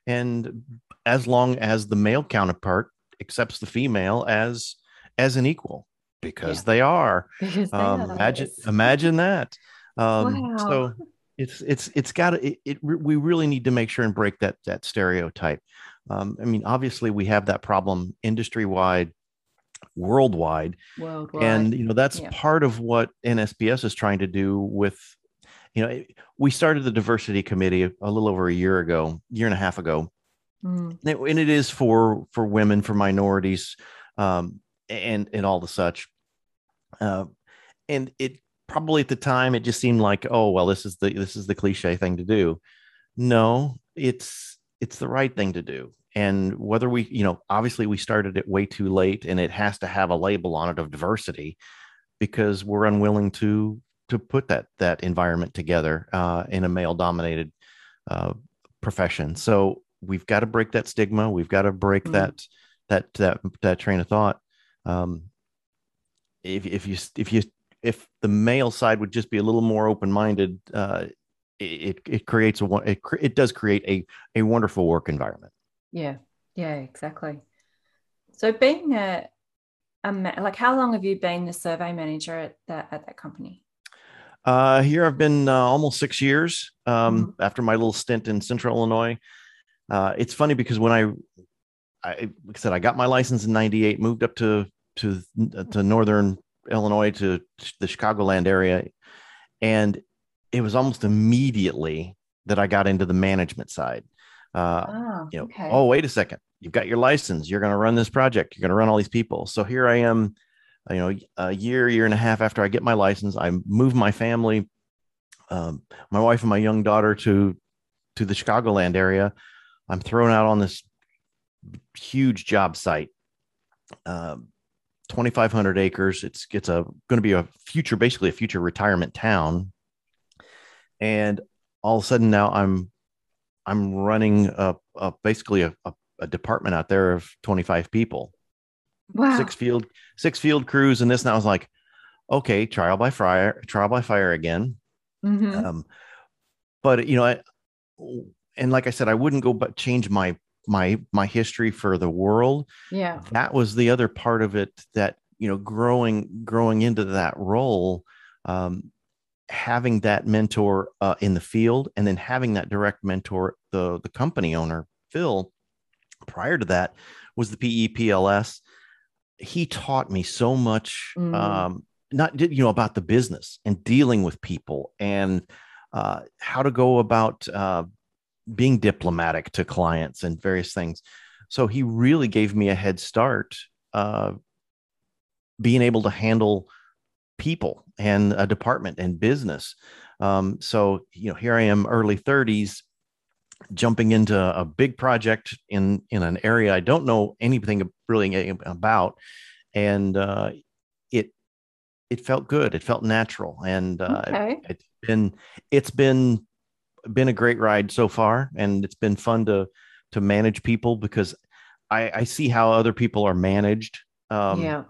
And as long as the male counterpart accepts the female as, as an equal, because yeah. they are. Because um, imagine, imagine that. Um, wow. So it's it's it's got to it, it, We really need to make sure and break that that stereotype. Um, I mean, obviously, we have that problem industry wide, worldwide, worldwide, and you know that's yeah. part of what NSPS is trying to do with. You know, we started the diversity committee a, a little over a year ago, year and a half ago, mm. and it is for for women, for minorities, um, and and all the such. Uh, and it probably at the time it just seemed like oh well this is the this is the cliche thing to do. No it's it's the right thing to do. And whether we you know obviously we started it way too late and it has to have a label on it of diversity because we're unwilling to to put that that environment together uh, in a male dominated uh, profession. So we've got to break that stigma. We've got to break mm-hmm. that that that that train of thought. Um, if, if you if you if the male side would just be a little more open minded, uh, it it creates a it it does create a a wonderful work environment. Yeah, yeah, exactly. So being a, a like, how long have you been the survey manager at that at that company? Uh, here I've been uh, almost six years. Um, mm-hmm. After my little stint in Central Illinois, uh, it's funny because when I, I like I said, I got my license in '98, moved up to to to Northern Illinois to the Chicagoland area, and it was almost immediately that I got into the management side. Uh, oh, you know, okay. oh wait a second, you've got your license, you're going to run this project, you're going to run all these people. So here I am, you know, a year, year and a half after I get my license, I move my family, um, my wife and my young daughter to to the Chicagoland area. I'm thrown out on this huge job site. Um, 2,500 acres. It's it's a going to be a future, basically a future retirement town. And all of a sudden now I'm I'm running a, a basically a, a, a, department out there of 25 people. Wow. Six field six field crews and this. And I was like, okay, trial by fire, trial by fire again. Mm-hmm. Um, but you know, I, and like I said, I wouldn't go but change my my my history for the world yeah that was the other part of it that you know growing growing into that role um, having that mentor uh, in the field and then having that direct mentor the the company owner phil prior to that was the pepls he taught me so much mm. um, not you know about the business and dealing with people and uh, how to go about uh, being diplomatic to clients and various things. So he really gave me a head start, uh, being able to handle people and a department and business. Um, so you know, here I am, early 30s, jumping into a big project in in an area I don't know anything really about, and uh, it it felt good. It felt natural, and uh, okay. it, it's been it's been been a great ride so far, and it's been fun to to manage people because I, I see how other people are managed. Um, yeah,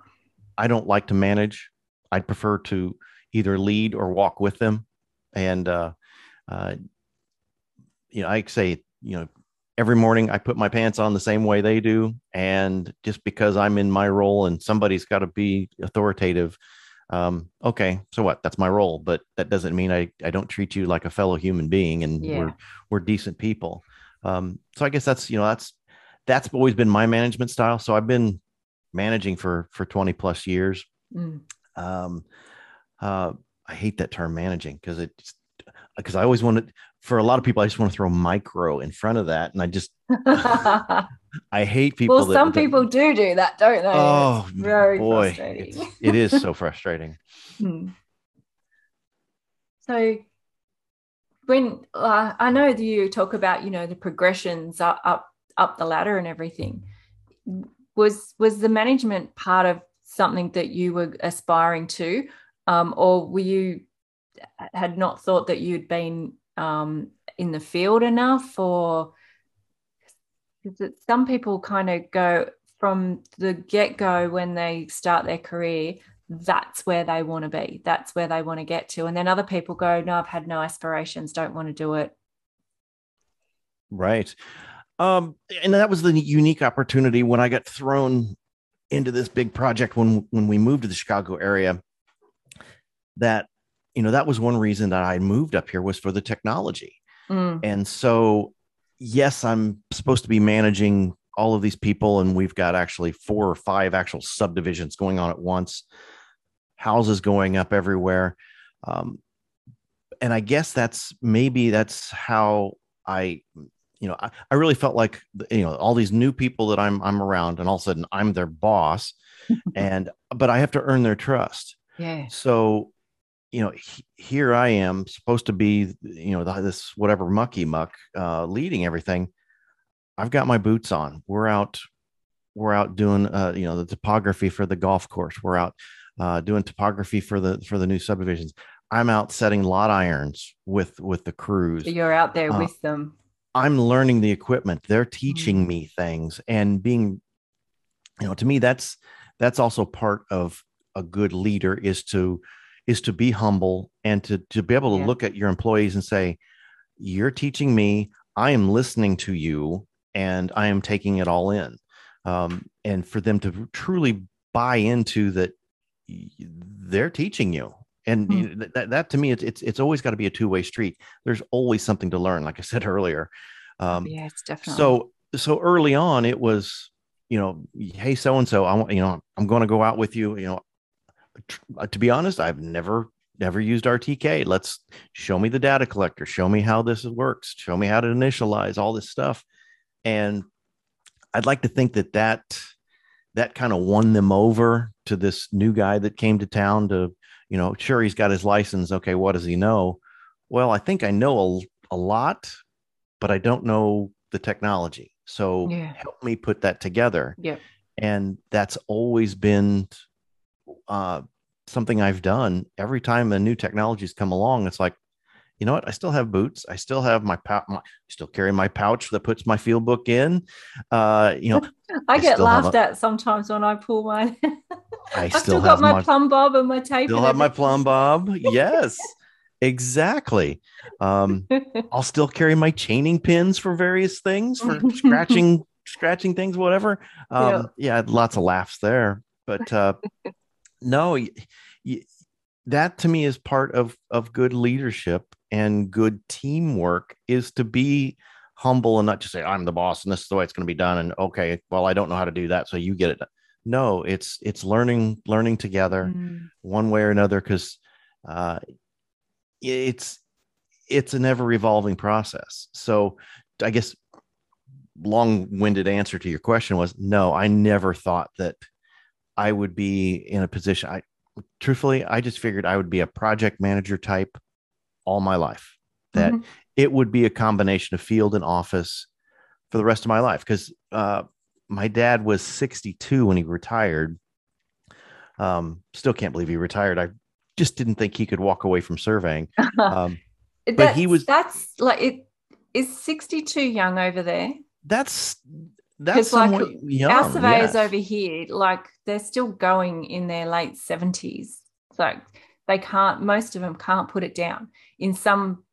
I don't like to manage. I'd prefer to either lead or walk with them, and uh, uh, you know, I say, you know, every morning I put my pants on the same way they do, and just because I'm in my role and somebody's got to be authoritative, um, okay, so what? That's my role, but that doesn't mean I, I don't treat you like a fellow human being and yeah. we're, we're decent people. Um, so I guess that's, you know, that's, that's always been my management style. So I've been managing for, for 20 plus years. Mm. Um, uh, I hate that term managing because it, because I always wanted for a lot of people, I just want to throw micro in front of that. And I just, I hate people. Well, some that, people do do that, don't they? Oh, it's very boy, frustrating. It's, it is so frustrating. Hmm. So, when uh, I know that you talk about, you know, the progressions up, up up the ladder and everything, was was the management part of something that you were aspiring to, um, or were you had not thought that you'd been um, in the field enough, or some people kind of go from the get go when they start their career, that's where they want to be, that's where they want to get to. And then other people go, No, I've had no aspirations, don't want to do it. Right. Um, and that was the unique opportunity when I got thrown into this big project when when we moved to the Chicago area. That you know that was one reason that I moved up here was for the technology, mm. and so yes, I'm supposed to be managing all of these people, and we've got actually four or five actual subdivisions going on at once, houses going up everywhere. Um, and I guess that's maybe that's how I, you know, I, I really felt like you know all these new people that I'm I'm around, and all of a sudden I'm their boss, and but I have to earn their trust. Yeah. So you know, he, here I am supposed to be, you know, this whatever mucky muck uh, leading everything. I've got my boots on. We're out, we're out doing, uh, you know, the topography for the golf course. We're out uh, doing topography for the for the new subdivisions. I'm out setting lot irons with with the crews. So you're out there uh, with them. I'm learning the equipment. They're teaching mm-hmm. me things and being, you know, to me that's that's also part of a good leader is to is to be humble and to, to be able to yeah. look at your employees and say, you're teaching me. I am listening to you and i am taking it all in. Um, and for them to truly buy into that they're teaching you. And hmm. that, that to me it's it's, it's always got to be a two-way street. There's always something to learn like i said earlier. Um, yes definitely so so early on it was you know hey so and so i want you know i'm going to go out with you you know Uh, to be honest i've never never used rtk let's show me the data collector show me how this works show me how to initialize all this stuff and i'd like to think that that that kind of won them over to this new guy that came to town to you know, sure, he's got his license. Okay, what does he know? Well, I think I know a, a lot, but I don't know the technology. So yeah. help me put that together. Yeah. And that's always been uh, something I've done every time a new technology's come along. It's like, you know what? I still have boots. I still have my pouch. I still carry my pouch that puts my field book in. Uh, you know, I, I get laughed a, at sometimes when I pull mine. I still, still got my, my, plumb bob and my tape. Still have my plumb bob. Yes, exactly. Um, I'll still carry my chaining pins for various things for scratching, scratching things, whatever. Um, yeah. yeah, lots of laughs there. But uh, no, y- y- that to me is part of of good leadership and good teamwork is to be humble and not just say i'm the boss and this is the way it's going to be done and okay well i don't know how to do that so you get it no it's it's learning learning together mm. one way or another because uh, it's it's an ever evolving process so i guess long-winded answer to your question was no i never thought that i would be in a position i truthfully i just figured i would be a project manager type all my life that mm-hmm. it would be a combination of field and office for the rest of my life because uh, my dad was 62 when he retired. Um, still can't believe he retired. I just didn't think he could walk away from surveying. Um, but he was. That's like it is 62 young over there. That's that's like young, our surveyors over here, like they're still going in their late 70s. Like they can't. Most of them can't put it down in some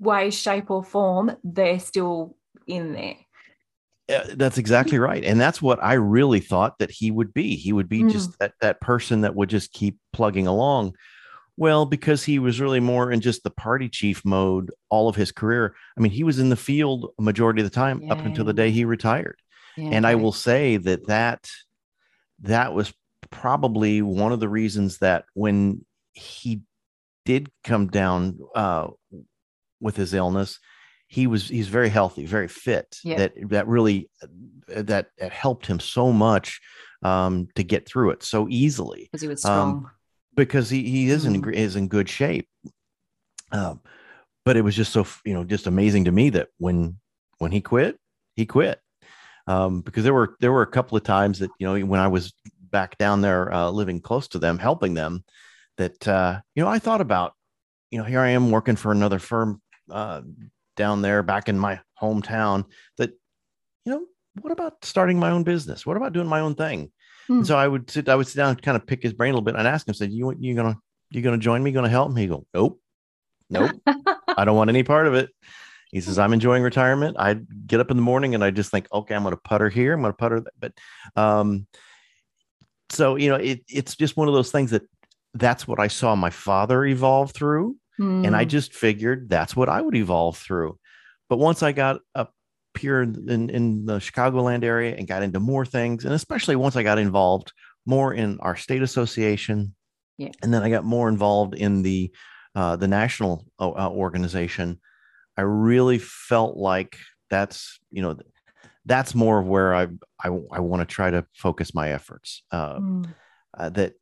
way, shape, or form. They're still in there. Uh, that's exactly right and that's what i really thought that he would be he would be mm. just that that person that would just keep plugging along well because he was really more in just the party chief mode all of his career i mean he was in the field a majority of the time yeah. up until the day he retired yeah, and right. i will say that that that was probably one of the reasons that when he did come down uh, with his illness he was he's very healthy, very fit. Yeah. That that really that, that helped him so much um, to get through it so easily because he was strong. Um, because he he is in mm. is in good shape. Um, but it was just so you know just amazing to me that when when he quit, he quit. Um, because there were there were a couple of times that you know when I was back down there uh, living close to them, helping them, that uh, you know I thought about you know here I am working for another firm uh, down there back in my hometown that, you know, what about starting my own business? What about doing my own thing? Hmm. And so I would sit, I would sit down and kind of pick his brain a little bit and ask him, said, you, you gonna, you gonna join me? Gonna help me? He go, nope, nope. I don't want any part of it. He says, I'm enjoying retirement. I get up in the morning and I just think, okay, I'm going to putter here. I'm going to putter. But, um, so, you know, it, it's just one of those things that that's what I saw my father evolve through. Mm. And I hmm. just figured that's what I would evolve through. But once I got up here in, in the Chicagoland area and got into more things, and especially once I got involved more in our state association, yeah. and then I got more involved in the uh, the national uh, uh organization, I really felt like that's you know that's more of where I I, I want to try to focus my efforts. Uh, mm. uh, that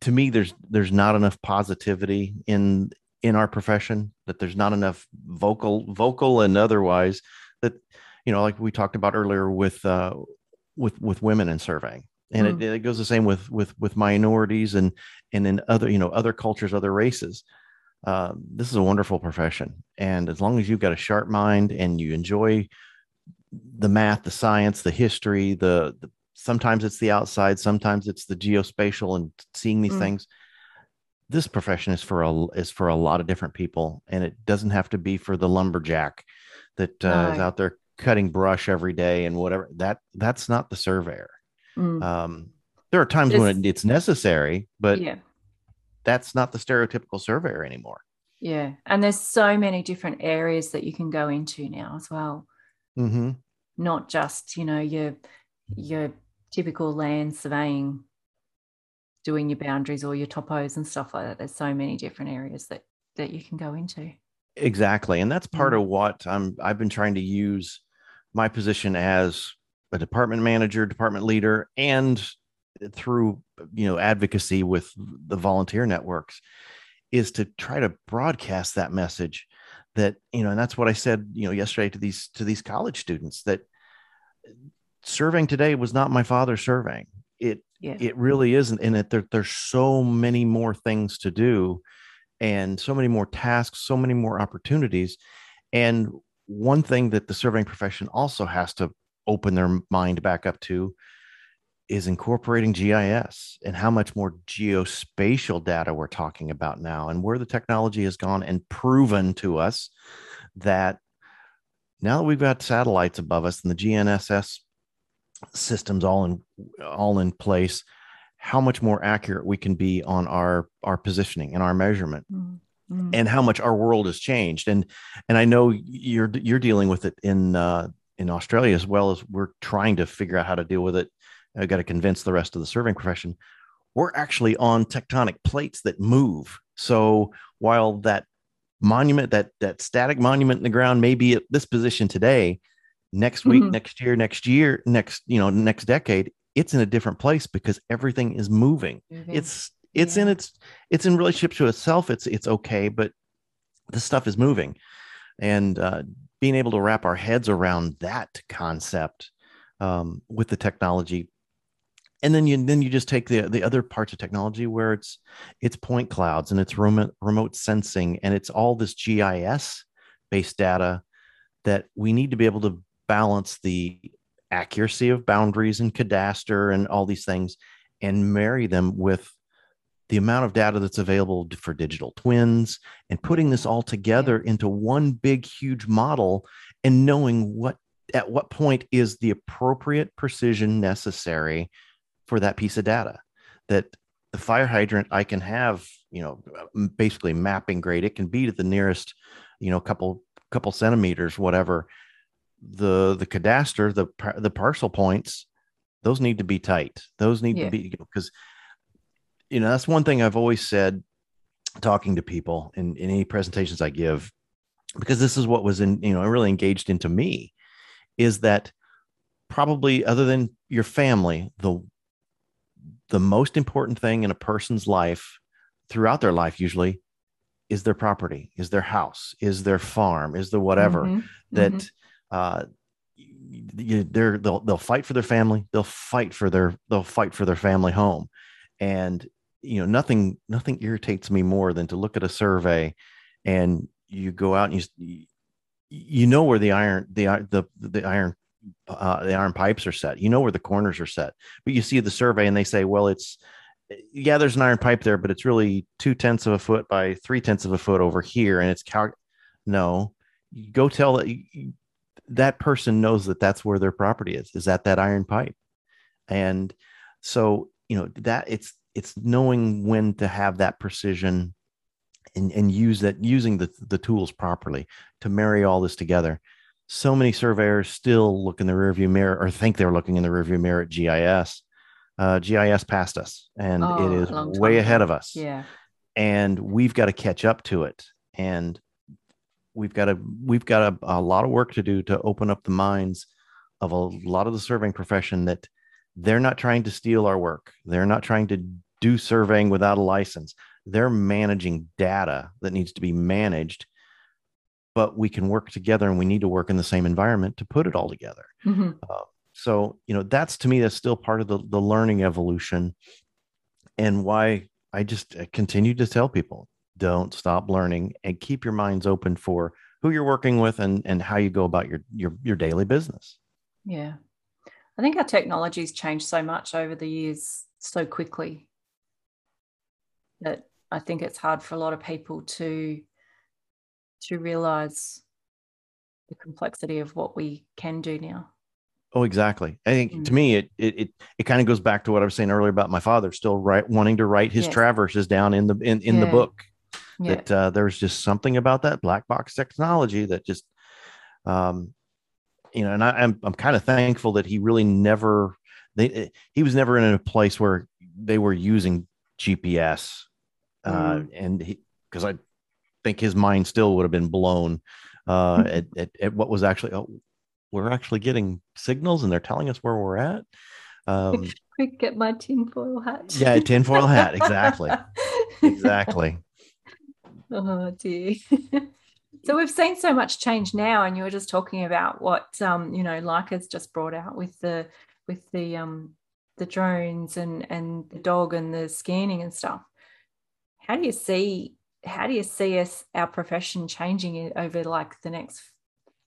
to me, there's there's not enough positivity in in our profession that there's not enough vocal vocal and otherwise that you know like we talked about earlier with uh with with women in surveying and mm. it, it, goes the same with with with minorities and and in other you know other cultures other races uh, this is a wonderful profession and as long as you've got a sharp mind and you enjoy the math the science the history the, the sometimes it's the outside sometimes it's the geospatial and seeing these mm. things this profession is for a is for a lot of different people, and it doesn't have to be for the lumberjack that uh, is out there cutting brush every day and whatever. That that's not the surveyor. Mm. Um, there are times when it's necessary, but yeah. That's not the stereotypical surveyor anymore. Yeah, and there's so many different areas that you can go into now as well. Mm-hmm. Not just you know your your typical land surveying doing your boundaries or your topos and stuff like that. There's so many different areas that that you can go into. Exactly, and that's part mm. of what I'm. I've been trying to use my position as a department manager, department leader, and through you know advocacy with the volunteer networks, is to try to broadcast that message that you know, and that's what I said you know yesterday to these to these college students that serving today was not my father serving It yeah. it really isn't and it there, there's so many more things to do and so many more tasks so many more opportunities and one thing that the surveying profession also has to open their mind back up to is incorporating GIS and how much more geospatial data we're talking about now and where the technology has gone and proven to us that now that we've got satellites above us and the GNSS systems all in all in place how much more accurate we can be on our our positioning and our measurement mm-hmm. and how much our world has changed and and i know you're you're dealing with it in uh, in australia as well as we're trying to figure out how to deal with it i got to convince the rest of the surveying profession we're actually on tectonic plates that move so while that monument that that static monument in the ground may be at this position today next week mm-hmm. next year next year next you know next decade it's in a different place because everything is moving mm-hmm. it's it's yeah. in its it's in relationship to itself it's it's okay but the stuff is moving and uh, being able to wrap our heads around that concept um, with the technology and then you then you just take the the other parts of technology where it's it's point clouds and it's remote remote sensing and it's all this GIS based data that we need to be able to balance the accuracy of boundaries and cadastre and all these things and marry them with the amount of data that's available for digital twins and putting this all together into one big huge model and knowing what at what point is the appropriate precision necessary for that piece of data that the fire hydrant i can have you know basically mapping grade it can be to the nearest you know couple couple centimeters whatever the the cadaster, the the parcel points, those need to be tight. Those need yeah. to be because you know that's one thing I've always said talking to people in, in any presentations I give, because this is what was in, you know, really engaged into me, is that probably other than your family, the the most important thing in a person's life throughout their life usually is their property, is their house, is their farm, is the whatever mm-hmm. that mm-hmm uh, you, they're they'll they'll fight for their family. They'll fight for their they'll fight for their family home, and you know nothing nothing irritates me more than to look at a survey, and you go out and you you know where the iron the the the iron uh, the iron pipes are set. You know where the corners are set, but you see the survey and they say, well, it's yeah, there's an iron pipe there, but it's really two tenths of a foot by three tenths of a foot over here, and it's cal. No, go tell that that person knows that that's where their property is is at that iron pipe and so you know that it's it's knowing when to have that precision and, and use that using the, the tools properly to marry all this together so many surveyors still look in the rearview mirror or think they're looking in the rearview mirror at gis uh, gis passed us and oh, it is way ahead of us. Yeah. And we've got to catch up to it. And we've got a we've got a, a lot of work to do to open up the minds of a lot of the surveying profession that they're not trying to steal our work. They're not trying to do surveying without a license. They're managing data that needs to be managed, but we can work together and we need to work in the same environment to put it all together. Mm-hmm. Uh, so, you know, that's to me, that's still part of the, the learning evolution and why I just continue to tell people don't stop learning and keep your minds open for who you're working with and and how you go about your your your daily business yeah i think our technology's changed so much over the years so quickly that I think it's hard for a lot of people to to realize the complexity of what we can do now. Oh, exactly. I think mm. to me, it it it, it kind of goes back to what I was saying earlier about my father still right wanting to write his yes. traverses down in the in, in yeah. the book. Yeah. That uh, there's just something about that black box technology that just, um, you know, and I, I'm I'm kind of thankful that he really never they he was never in a place where they were using GPS, uh, mm. and he because I think his mind still would have been blown uh, at, at, at what was actually oh, we're actually getting signals and they're telling us where we're at. Um, Quick, get my tinfoil hat. yeah, tinfoil hat. Exactly. exactly. Oh dear. so we've seen so much change now, and you were just talking about what um, you know, Leica's just brought out with the with the um the drones and and the dog and the scanning and stuff. How do you see how do you see us our profession changing over like the next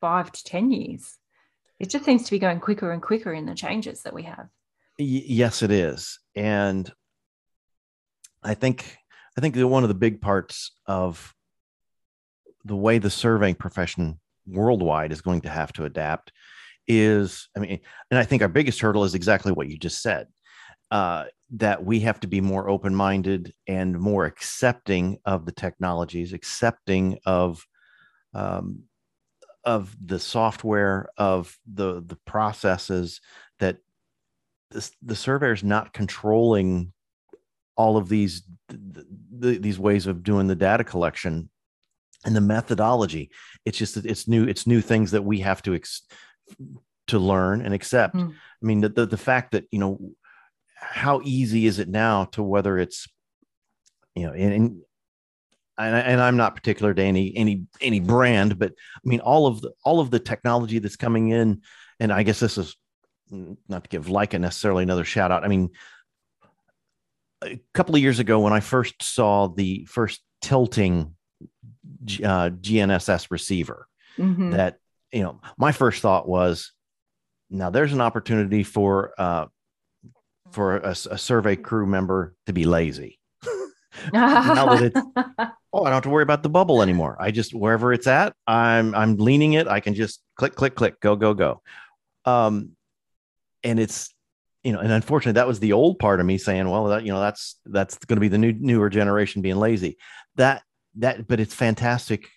five to ten years? It just seems to be going quicker and quicker in the changes that we have. Yes, it is, and I think I think that one of the big parts of the way the surveying profession worldwide is going to have to adapt is, I mean, and I think our biggest hurdle is exactly what you just said. Uh, that we have to be more open minded and more accepting of the technologies, accepting of um, of the software, of the the processes that this, the surveyor is not controlling all of these the, these ways of doing the data collection and the methodology it's just that it's new it's new things that we have to ex- to learn and accept mm. i mean the, the, the fact that you know how easy is it now to whether it's you know in, in and, and I'm not particular to any any any brand, but I mean all of the all of the technology that's coming in, and I guess this is not to give Leica necessarily another shout out. I mean, a couple of years ago when I first saw the first tilting uh, GNSS receiver, mm-hmm. that you know, my first thought was, now there's an opportunity for uh, for a, a survey crew member to be lazy. now that it's, oh, I don't have to worry about the bubble anymore. I just wherever it's at, I'm I'm leaning it. I can just click, click, click, go, go, go. Um, and it's you know, and unfortunately, that was the old part of me saying, well, that you know, that's that's going to be the new newer generation being lazy. That that, but it's fantastic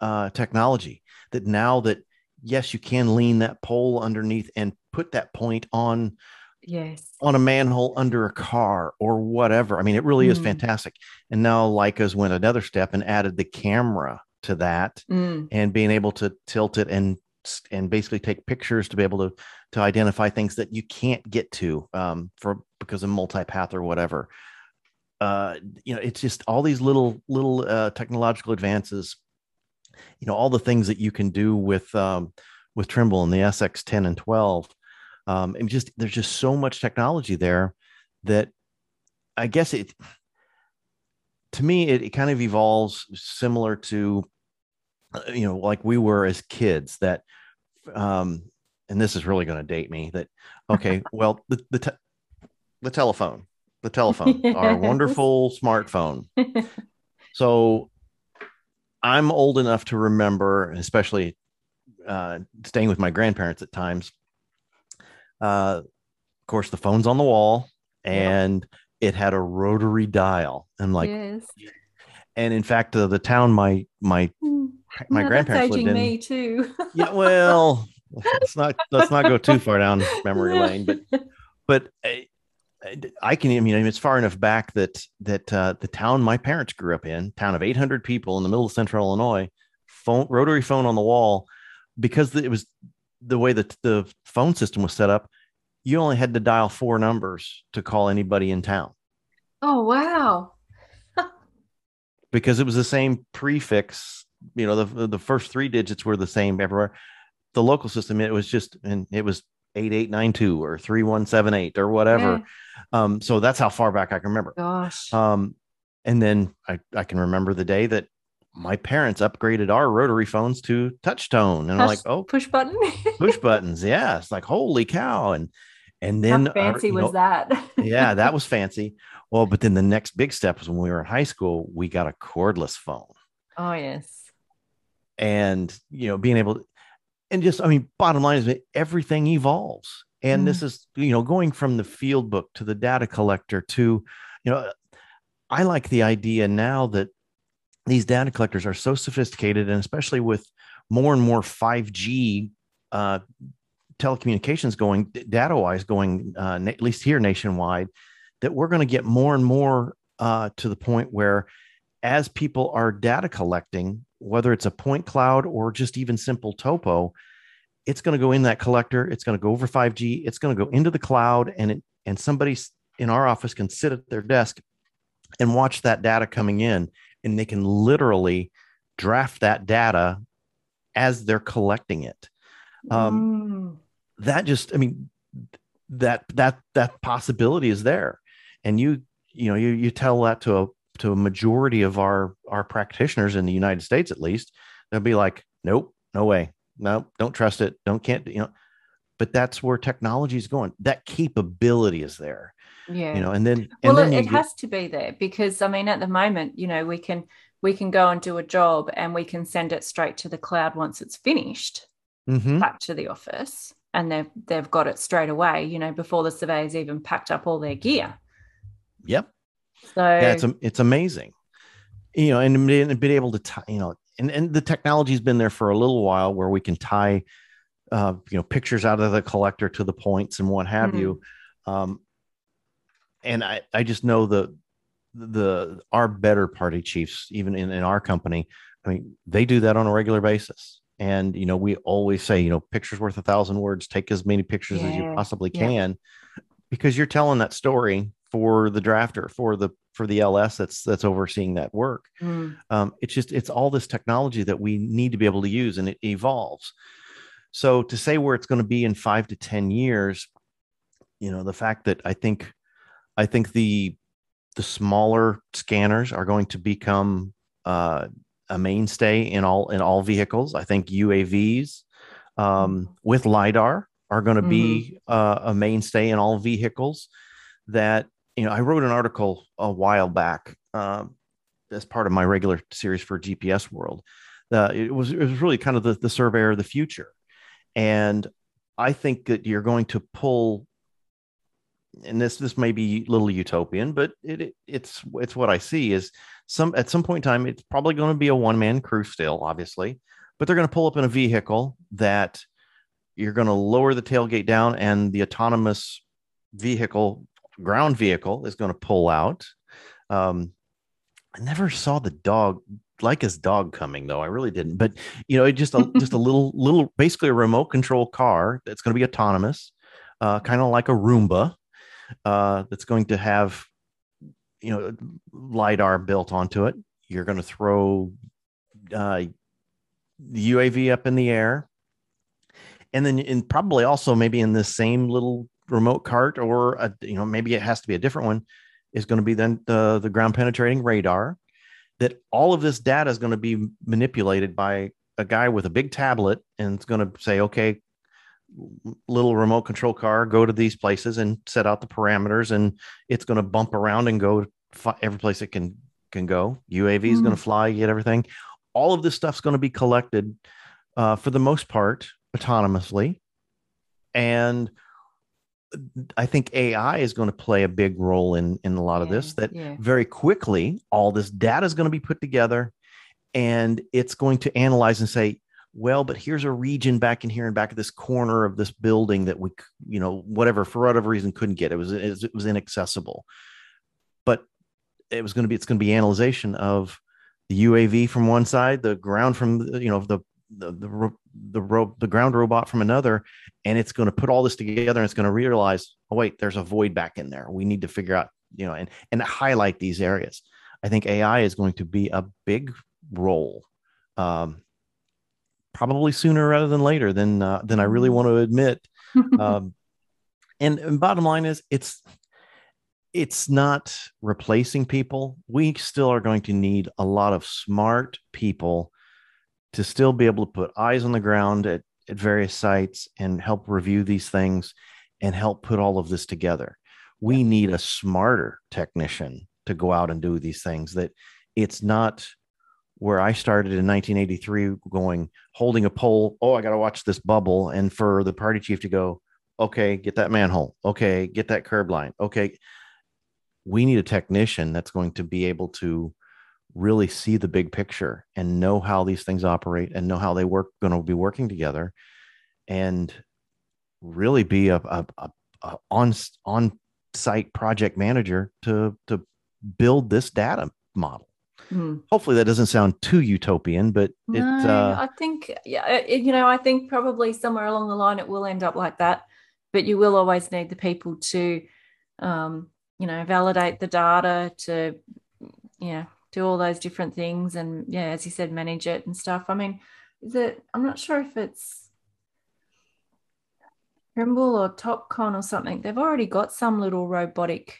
uh, technology that now that yes, you can lean that pole underneath and put that point on yes on a manhole under a car or whatever i mean it really mm. is fantastic and now leica's went another step and added the camera to that mm. and being able to tilt it and and basically take pictures to be able to to identify things that you can't get to um, for because of multipath or whatever uh, you know it's just all these little little uh, technological advances you know all the things that you can do with um, with trimble and the sx 10 and 12 um, and just there's just so much technology there that I guess it to me it, it kind of evolves similar to uh, you know like we were as kids that um and this is really going to date me that okay well the the, te- the telephone the telephone yes. our wonderful smartphone so i'm old enough to remember especially uh, staying with my grandparents at times uh, of course, the phone's on the wall and yeah. it had a rotary dial. I'm like, yes. and in fact, uh, the town my my hmm. my grandparents lived in. Me too. yeah, well, let's not let's not go too far down memory lane, but but. I, I can, I mean, it's far enough back that that uh, the town my parents grew up in, town of 800 people in the middle of central Illinois, phone rotary phone on the wall, because it was the way that the phone system was set up, you only had to dial four numbers to call anybody in town. Oh, wow. because it was the same prefix, you know, the, the first three digits were the same everywhere. The local system, it was just, and it was 8892 or 3178 or whatever. Yeah. Um, so that's how far back I can remember. Gosh. Um, and then I, I can remember the day that my parents upgraded our rotary phones to touch tone and I'm like, oh, push button, push buttons. Yeah. It's like, holy cow. And, And then How fancy our, was know, that? yeah, that was fancy. Well, but then the next big step was when we were in high school, we got a cordless phone. Oh, yes. And, you know, being able to, and just, I mean, bottom line is everything evolves. And mm. this is, you know, going from the field book to the data collector to, you know, I like the idea now that these data collectors are so sophisticated, and especially with more and more 5G uh, telecommunications going data wise, going uh, na- at least here nationwide, that we're going to get more and more uh, to the point where as people are data collecting, whether it's a point cloud or just even simple topo, it's going to go in that collector. It's going to go over 5G. It's going to go into the cloud, and it, and somebody in our office can sit at their desk and watch that data coming in, and they can literally draft that data as they're collecting it. Um, mm. That just, I mean, that that that possibility is there, and you you know you you tell that to a to a majority of our our practitioners in the United States at least, they'll be like, nope, no way, no, don't trust it, don't can't you know. But that's where technology is going. That capability is there. Yeah. You know, and then and well, then it, it has to be there because I mean, at the moment, you know, we can we can go and do a job and we can send it straight to the cloud once it's finished mm-hmm. back to the office and they've they've got it straight away you know before the surveyors even packed up all their gear yep so yeah, it's, it's amazing you know and being, being able to tie you know and, and the technology's been there for a little while where we can tie uh, you know pictures out of the collector to the points and what have mm-hmm. you um, and I, I just know the the our better party chiefs even in, in our company i mean they do that on a regular basis and you know we always say you know pictures worth a thousand words take as many pictures yeah. as you possibly can yeah. because you're telling that story for the drafter for the for the ls that's that's overseeing that work mm. um, it's just it's all this technology that we need to be able to use and it evolves so to say where it's going to be in five to ten years you know the fact that i think i think the the smaller scanners are going to become uh, a mainstay in all in all vehicles. I think UAVs um, mm-hmm. with lidar are going to mm-hmm. be uh, a mainstay in all vehicles. That you know, I wrote an article a while back uh, as part of my regular series for GPS World. Uh, it was it was really kind of the, the surveyor of the future, and I think that you're going to pull and this this may be a little utopian, but it, it, it's it's what I see is some at some point in time it's probably going to be a one man crew still, obviously, but they're going to pull up in a vehicle that you're going to lower the tailgate down and the autonomous vehicle ground vehicle is going to pull out. Um, I never saw the dog like his dog coming though. I really didn't, but you know, it just a, just a little little basically a remote control car that's going to be autonomous, uh, kind of like a Roomba uh, that's going to have you know lidar built onto it. You're going to throw uh, the uav up in the air. And then in probably also maybe in the same little remote cart or a, you know maybe it has to be a different one is going to be then the, the ground penetrating radar. That all of this data is going to be manipulated by a guy with a big tablet and it's going to say okay little remote control car go to these places and set out the parameters and it's going to bump around and go every place it can can go uav is mm. going to fly get everything all of this stuff's going to be collected uh, for the most part autonomously and i think ai is going to play a big role in in a lot yeah, of this that yeah. very quickly all this data is going to be put together and it's going to analyze and say well, but here's a region back in here and back of this corner of this building that we, you know, whatever for whatever reason couldn't get. It was it was inaccessible, but it was going to be it's going to be analyzation of the UAV from one side, the ground from you know the the the the, ro- the ground robot from another, and it's going to put all this together and it's going to realize, oh wait, there's a void back in there. We need to figure out, you know, and and highlight these areas. I think AI is going to be a big role um, probably sooner rather than later than uh, than I really want to admit. um, and, and bottom line is, it's it's not replacing people. We still are going to need a lot of smart people to still be able to put eyes on the ground at, at various sites and help review these things and help put all of this together. We need a smarter technician to go out and do these things that it's not where I started in 1983 going holding a pole, oh, I got to watch this bubble and for the party chief to go, okay, get that manhole. Okay, get that curb line. Okay. We need a technician that's going to be able to really see the big picture and know how these things operate and know how they work going to be working together and really be a, a, a, a on on site project manager to to build this data model mm. hopefully that doesn't sound too utopian but no, it uh, i think yeah you know i think probably somewhere along the line it will end up like that but you will always need the people to um, you know validate the data to you know do all those different things and yeah as you said manage it and stuff i mean is it i'm not sure if it's Trimble or Topcon or something, they've already got some little robotic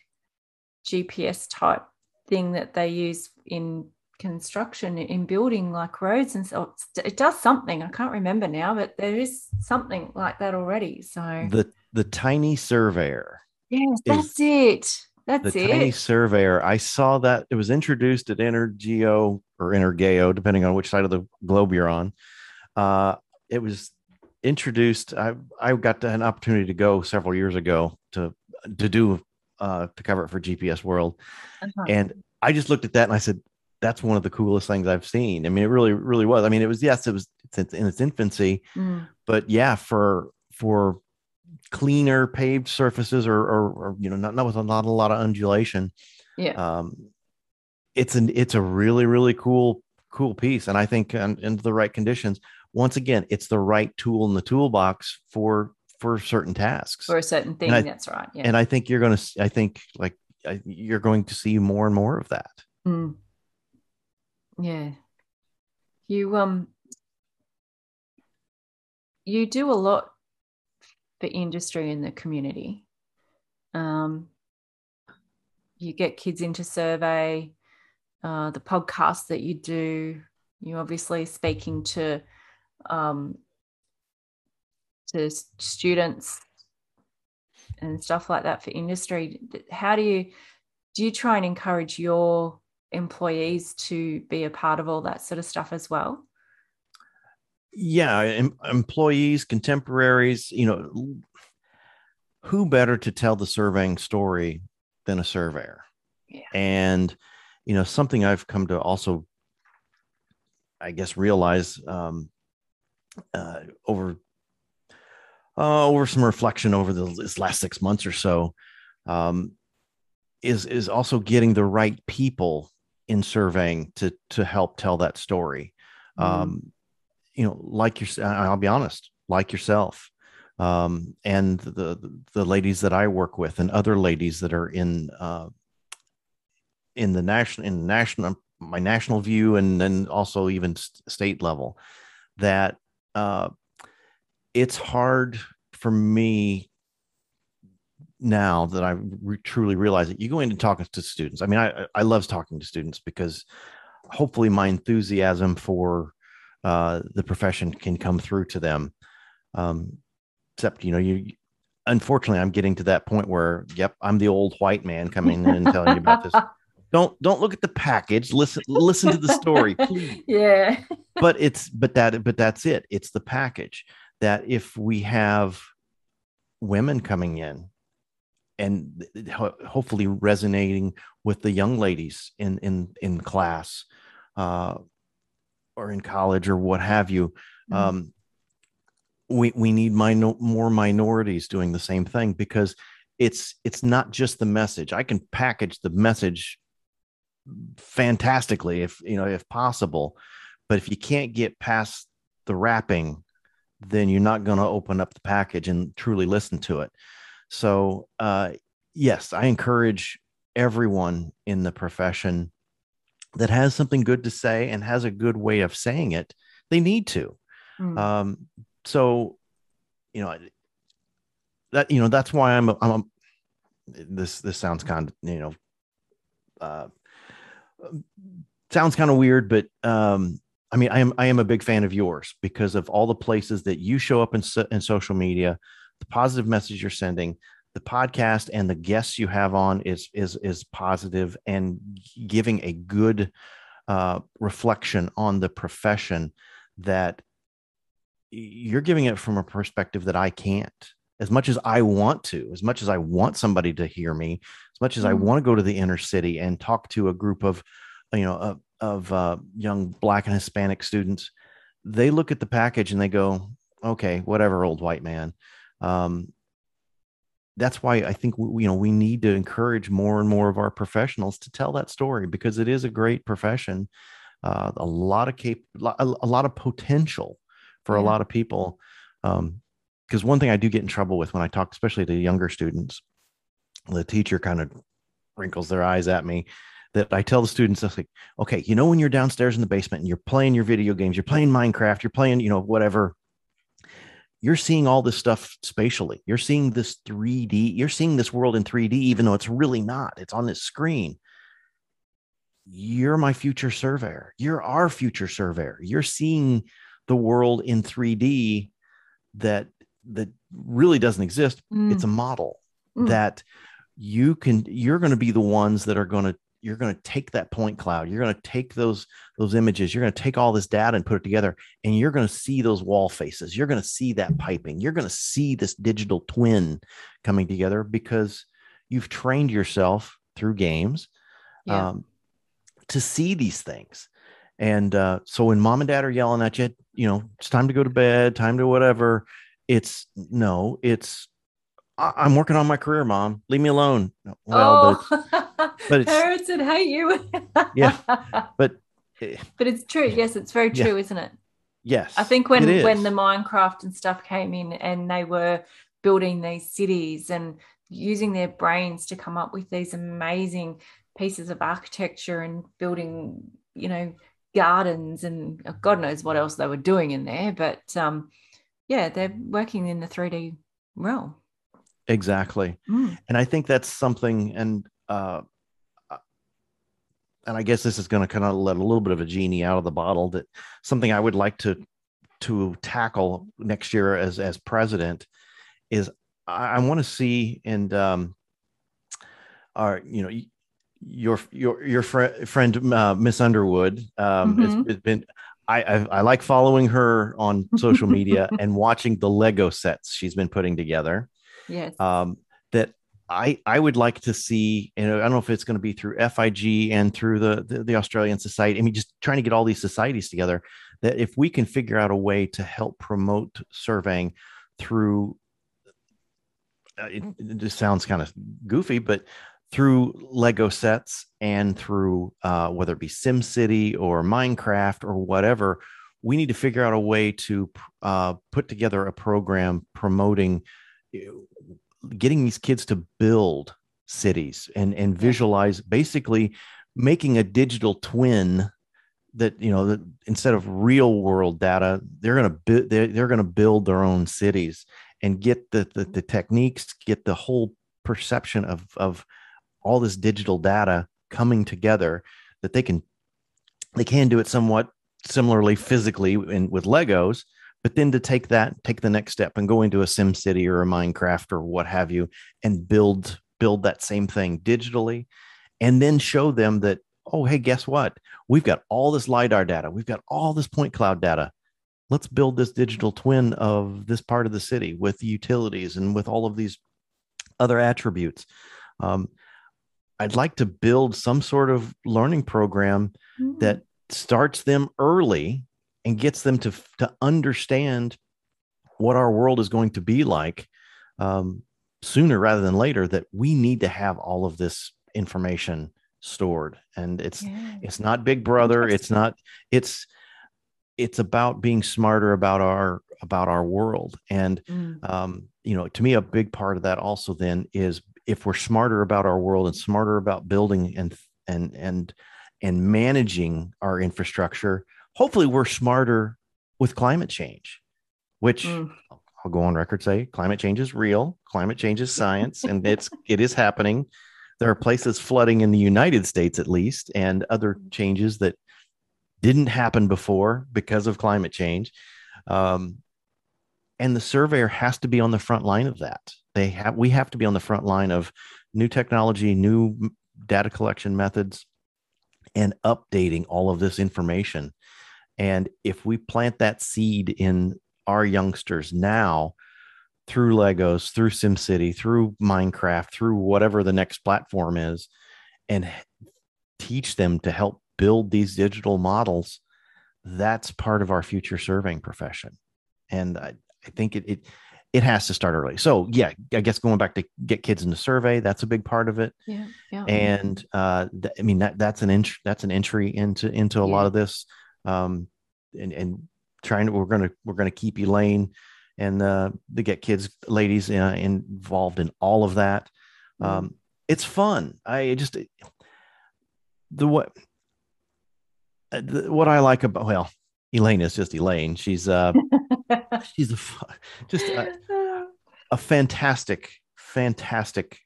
GPS type thing that they use in construction in building like roads and so it does something i can't remember now but there is something like that already so the the tiny surveyor yes that's it that's the it. tiny surveyor. I saw that it was introduced at Intergeo or Intergeo, depending on which side of the globe you're on. Uh, it was introduced. I I got an opportunity to go several years ago to to do uh, to cover it for GPS World, uh-huh. and I just looked at that and I said, "That's one of the coolest things I've seen." I mean, it really really was. I mean, it was yes, it was it's in its infancy, mm. but yeah, for for cleaner paved surfaces or, or, or you know not, not with a, not a lot of undulation yeah um it's an it's a really really cool cool piece and i think in, in the right conditions once again it's the right tool in the toolbox for for certain tasks for a certain thing I, that's right yeah and i think you're going to i think like you're going to see more and more of that mm. yeah you um you do a lot for industry in the community. Um, you get kids into survey, uh, the podcast that you do. You obviously speaking to um, to students and stuff like that for industry. How do you do? You try and encourage your employees to be a part of all that sort of stuff as well? yeah em- employees contemporaries you know who better to tell the surveying story than a surveyor yeah. and you know something i've come to also i guess realize um, uh, over uh, over some reflection over the, this last six months or so um, is is also getting the right people in surveying to to help tell that story mm. um, you know, like your, I'll be honest, like yourself, um, and the the ladies that I work with, and other ladies that are in uh, in the national in national my national view, and then also even state level, that uh, it's hard for me now that I re- truly realize it. You go into talking to students. I mean, I I love talking to students because hopefully my enthusiasm for uh, the profession can come through to them. Um, except, you know, you unfortunately, I'm getting to that point where, yep, I'm the old white man coming in and telling you about this. Don't don't look at the package. Listen listen to the story, please. Yeah. but it's but that but that's it. It's the package that if we have women coming in and hopefully resonating with the young ladies in in in class uh, or in college or what have you. Mm-hmm. Um, we we need minor, more minorities doing the same thing because it's it's not just the message. I can package the message fantastically if you know if possible, but if you can't get past the wrapping, then you're not going to open up the package and truly listen to it. So uh, yes, I encourage everyone in the profession that has something good to say and has a good way of saying it, they need to. Mm. Um, so, you know, that you know that's why I'm a, I'm a, this this sounds kind of you know uh, sounds kind of weird, but um, I mean I am I am a big fan of yours because of all the places that you show up in, so, in social media, the positive message you're sending the podcast and the guests you have on is is is positive and giving a good uh, reflection on the profession that you're giving it from a perspective that I can't. As much as I want to, as much as I want somebody to hear me, as much as. I want to go to the inner city and talk to a group of, you know, of, of uh, young Black and Hispanic students, they look at the package and they go, "Okay, whatever, old white man." Um, that's why I think we, you know we need to encourage more and more of our professionals to tell that story because it is a great profession, uh, a lot of cap- a lot of potential for yeah. a lot of people. Because um, one thing I do get in trouble with when I talk, especially to younger students, the teacher kind of wrinkles their eyes at me. That I tell the students, I like, okay, you know, when you're downstairs in the basement and you're playing your video games, you're playing Minecraft, you're playing, you know, whatever you're seeing all this stuff spatially. You're seeing this 3D, you're seeing this world in 3D, even though it's really not. It's on this screen. You're my future surveyor. You're our future surveyor. You're seeing the world in 3D that that really doesn't exist. Mm. It's a model mm. that you can you're going to be the ones that are going to you're going to take that point cloud you're going to take those those images you're going to take all this data and put it together and you're going to see those wall faces you're going to see that piping you're going to see this digital twin coming together because you've trained yourself through games yeah. um, to see these things and uh, so when mom and dad are yelling at you you know it's time to go to bed time to whatever it's no it's I- am working on my career, mom. Leave me alone. Well, oh, but, but it's, parents would hate you. yeah, but but it's true. Yes, it's very true, yeah. isn't it? Yes. I think when when the Minecraft and stuff came in, and they were building these cities and using their brains to come up with these amazing pieces of architecture and building, you know, gardens and God knows what else they were doing in there. But um, yeah, they're working in the 3D realm. Exactly. Mm. And I think that's something, and uh and I guess this is going to kind of let a little bit of a genie out of the bottle. That something I would like to to tackle next year as as president is I, I want to see and um, our you know your your your fr- friend uh, Miss Underwood um, mm-hmm. has, been. I, I, I like following her on social media and watching the Lego sets she's been putting together. Yes. Um, I I would like to see, and I don't know if it's going to be through FIG and through the, the, the Australian Society. I mean, just trying to get all these societies together. That if we can figure out a way to help promote surveying through, uh, it, it just sounds kind of goofy, but through Lego sets and through uh, whether it be SimCity or Minecraft or whatever, we need to figure out a way to uh, put together a program promoting getting these kids to build cities and and visualize basically making a digital twin that you know that instead of real world data they're going to bu- they're, they're going to build their own cities and get the, the, the techniques get the whole perception of of all this digital data coming together that they can they can do it somewhat similarly physically in with legos but then to take that take the next step and go into a sim city or a minecraft or what have you and build build that same thing digitally and then show them that oh hey guess what? We've got all this lidar data. We've got all this point cloud data. Let's build this digital twin of this part of the city with utilities and with all of these other attributes. Um, i'd like to build some sort of learning program mm-hmm. that starts them early and gets them to to understand what our world is going to be like um, sooner rather than later that we need to have all of this information stored and it's yeah. it's not big brother it's not it's it's about being smarter about our about our world and mm. um, you know to me a big part of that also then is if we're smarter about our world and smarter about building and and and and managing our infrastructure hopefully we're smarter with climate change, which mm. I'll go on record say climate change is real, climate change is science, and it's it is happening. There are places flooding in the United States, at least, and other changes that didn't happen before because of climate change. Um, and the surveyor has to be on the front line of that. They have we have to be on the front line of new technology, new data collection methods, and updating all of this information. And if we plant that seed in our youngsters now through Legos, through SimCity, through Minecraft, through whatever the next platform is, and teach them to help build these digital models, that's part of our future surveying profession. And I, I think it, it it has to start early. So yeah, I guess going back to get kids in the survey, that's a big part of it. Yeah. yeah. And uh, th- I mean that that's an int- that's an entry into into a yeah. lot of this. Um, and and trying to we're gonna we're gonna keep Elaine and uh, to get kids, ladies uh, involved in all of that. Mm-hmm. Um, it's fun. I just the what uh, the, what I like about well, Elaine is just Elaine. She's uh she's a just a, a fantastic, fantastic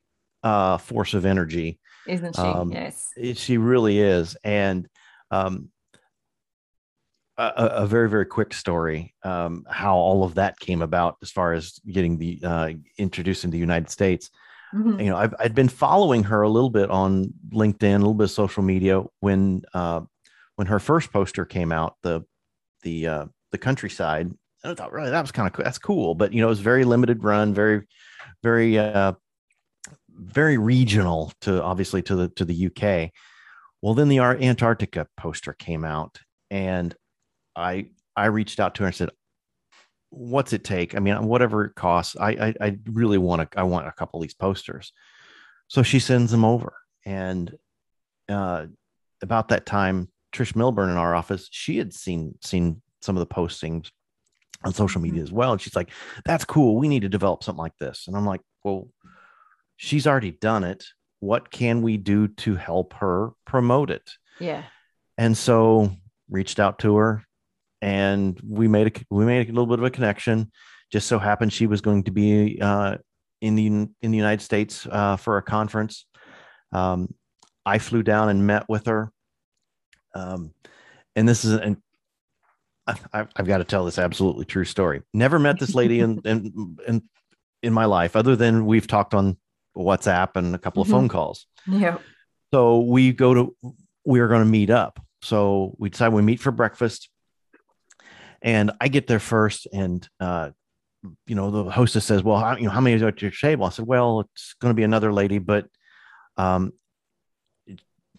uh, force of energy, isn't she? Um, yes, she really is, and um, a, a, very very quick story um, how all of that came about as far as getting the uh, introduced in the United States. Mm-hmm. You know, I've I'd been following her a little bit on LinkedIn, a little bit of social media when uh, when her first poster came out, the the uh, the countryside I thought really that was kind of cool. That's cool, but you know, it was very limited run, very, very, uh, very regional to obviously to the to the UK. Well, then the Antarctica poster came out, and I I reached out to her and said, "What's it take? I mean, whatever it costs. I I, I really want to. I want a couple of these posters." So she sends them over, and uh, about that time, Trish Milburn in our office, she had seen seen some of the postings on social media mm-hmm. as well. And she's like, that's cool. We need to develop something like this. And I'm like, well, she's already done it. What can we do to help her promote it? Yeah. And so reached out to her and we made a we made a little bit of a connection. Just so happened she was going to be uh, in the in the United States uh, for a conference. Um, I flew down and met with her. Um, and this is an I, have got to tell this absolutely true story. Never met this lady in, in, in, in my life, other than we've talked on WhatsApp and a couple of mm-hmm. phone calls. Yeah. So we go to, we are going to meet up. So we decide we meet for breakfast. And I get there first, and uh, you know the hostess says, "Well, how, you know how many are at your table?" I said, "Well, it's going to be another lady, but um,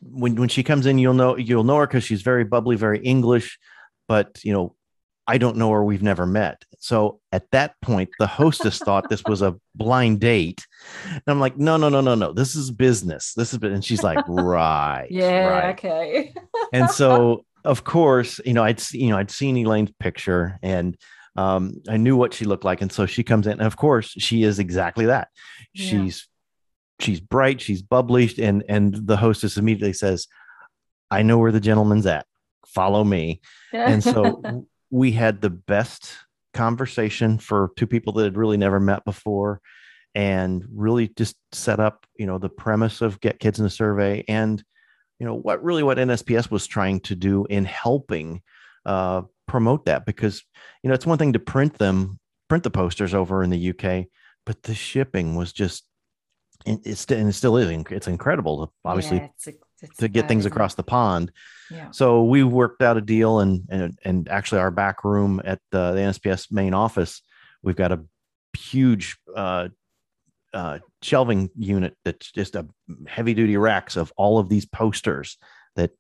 when when she comes in, you'll know you'll know her because she's very bubbly, very English." but you know, I don't know her. We've never met. So at that point, the hostess thought this was a blind date. And I'm like, no, no, no, no, no. This is business. This is, and she's like, right. yeah. Right. Okay. and so, of course, you know, I'd, you know, I'd seen Elaine's picture and um, I knew what she looked like. And so she comes in and of course she is exactly that. Yeah. She's, she's bright. She's bubbly. And, and the hostess immediately says, I know where the gentleman's at follow me. and so we had the best conversation for two people that had really never met before and really just set up, you know, the premise of get kids in the survey and, you know, what really what NSPS was trying to do in helping uh, promote that because, you know, it's one thing to print them, print the posters over in the UK, but the shipping was just, it's, and it still is, it's incredible. Obviously, yeah, it's a to get things across the pond. Yeah. So we worked out a deal, and and and actually, our back room at the, the NSPS main office, we've got a huge uh, uh, shelving unit that's just a heavy duty racks of all of these posters that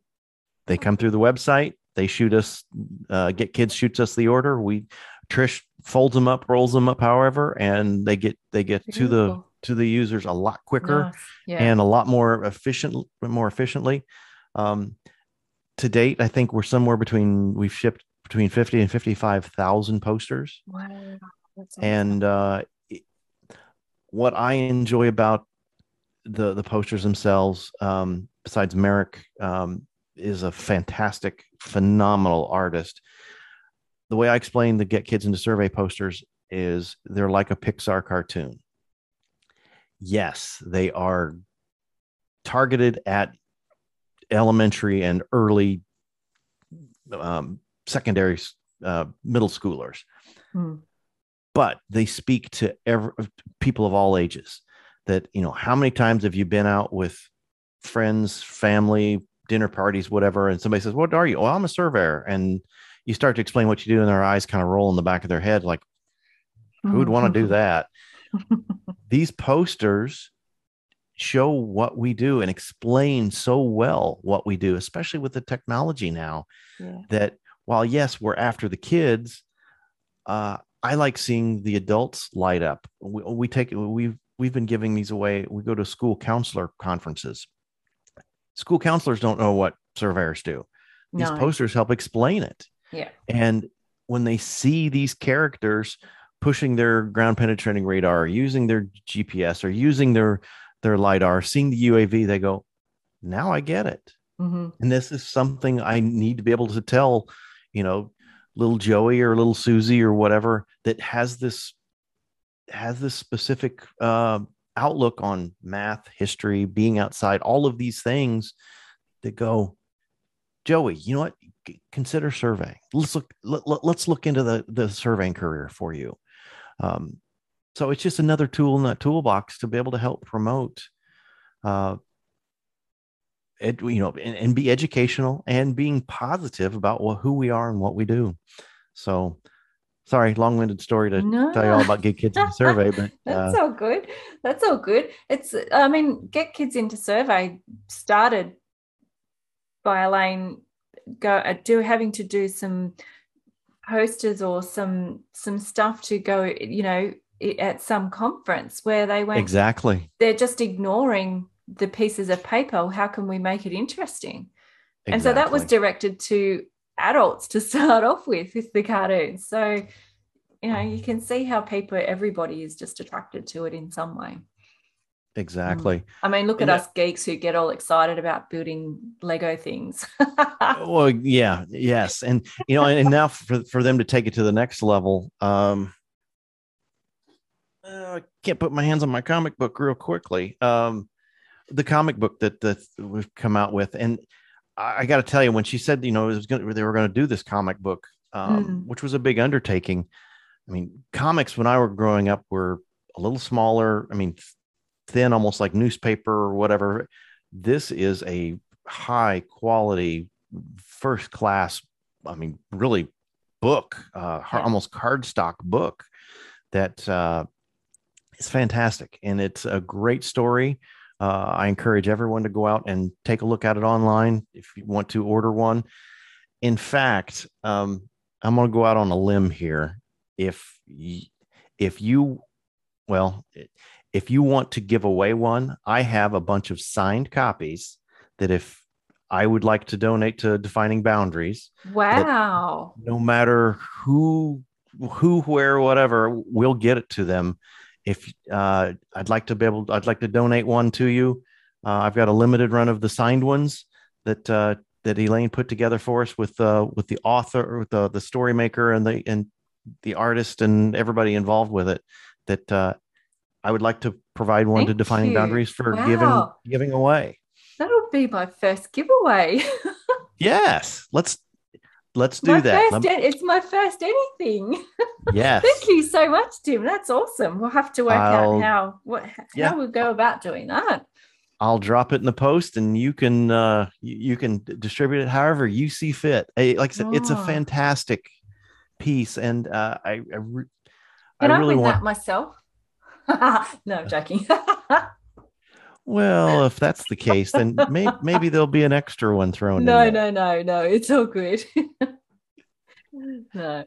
they come through the website. They shoot us, uh, get kids shoots us the order. We Trish folds them up, rolls them up, however, and they get they get Beautiful. to the to the users a lot quicker yeah. and a lot more efficient, more efficiently. Um, to date, I think we're somewhere between we've shipped between fifty and fifty-five thousand posters. Wow, awesome. and uh, what I enjoy about the the posters themselves, um, besides Merrick, um, is a fantastic, phenomenal artist. The way I explain the Get Kids into Survey posters is they're like a Pixar cartoon yes, they are targeted at elementary and early um, secondary uh, middle schoolers. Hmm. But they speak to every people of all ages. That you know, how many times have you been out with friends, family, dinner parties, whatever, and somebody says, "What are you?" Oh, I'm a surveyor, and you start to explain what you do, and their eyes kind of roll in the back of their head, like, "Who would want to do that?" These posters show what we do and explain so well what we do, especially with the technology now. Yeah. That while yes, we're after the kids, uh, I like seeing the adults light up. We, we take we've we've been giving these away. We go to school counselor conferences. School counselors don't know what surveyors do. These no. posters help explain it. Yeah. And when they see these characters pushing their ground penetrating radar, using their GPS or using their their lidar, seeing the UAV, they go, "Now I get it." Mm-hmm. And this is something I need to be able to tell, you know, little Joey or little Susie or whatever that has this has this specific uh, outlook on math, history, being outside, all of these things that go, Joey, you know what? Consider surveying. Let's look. Let, let, let's look into the the surveying career for you. Um, so it's just another tool in that toolbox to be able to help promote, uh, ed, you know, and, and, be educational and being positive about what, who we are and what we do. So, sorry, long-winded story to no. tell you all about get kids into survey, but that's uh, all good. That's all good. It's, I mean, get kids into survey started by Elaine go uh, do having to do some posters or some some stuff to go, you know, at some conference where they went exactly they're just ignoring the pieces of paper how can we make it interesting exactly. and so that was directed to adults to start off with with the cartoons so you know you can see how people everybody is just attracted to it in some way exactly mm. i mean look and at that, us geeks who get all excited about building lego things well yeah yes and you know and, and now for, for them to take it to the next level um uh, I can't put my hands on my comic book real quickly. Um, the comic book that that we've come out with, and I, I got to tell you, when she said, you know, it was gonna, they were going to do this comic book, um, mm. which was a big undertaking. I mean, comics when I were growing up were a little smaller. I mean, thin, almost like newspaper or whatever. This is a high quality, first class. I mean, really book, uh, almost cardstock book that uh, it's fantastic and it's a great story. Uh, I encourage everyone to go out and take a look at it online if you want to order one. In fact, um, I'm going to go out on a limb here. If you, if you, well, if you want to give away one, I have a bunch of signed copies that if I would like to donate to Defining Boundaries. Wow. No matter who, who, where, whatever, we'll get it to them if uh, I'd like to be able, I'd like to donate one to you. Uh, I've got a limited run of the signed ones that uh, that Elaine put together for us with uh, with the author, with the the story maker, and the and the artist and everybody involved with it. That uh, I would like to provide one Thank to defining you. boundaries for wow. giving giving away. That'll be my first giveaway. yes, let's let's do my that. First, it's my first anything. Yes. Thank you so much, Tim. That's awesome. We'll have to work I'll, out how what how yeah. we go about doing that. I'll drop it in the post, and you can uh, you, can distribute it however you see fit. like I said, oh. it's a oh. fantastic piece, and uh, I I, re- can I really I want that myself. no, I'm joking. Well, if that's the case, then may- maybe there'll be an extra one thrown no, in. No, no, no, no. It's all good. no.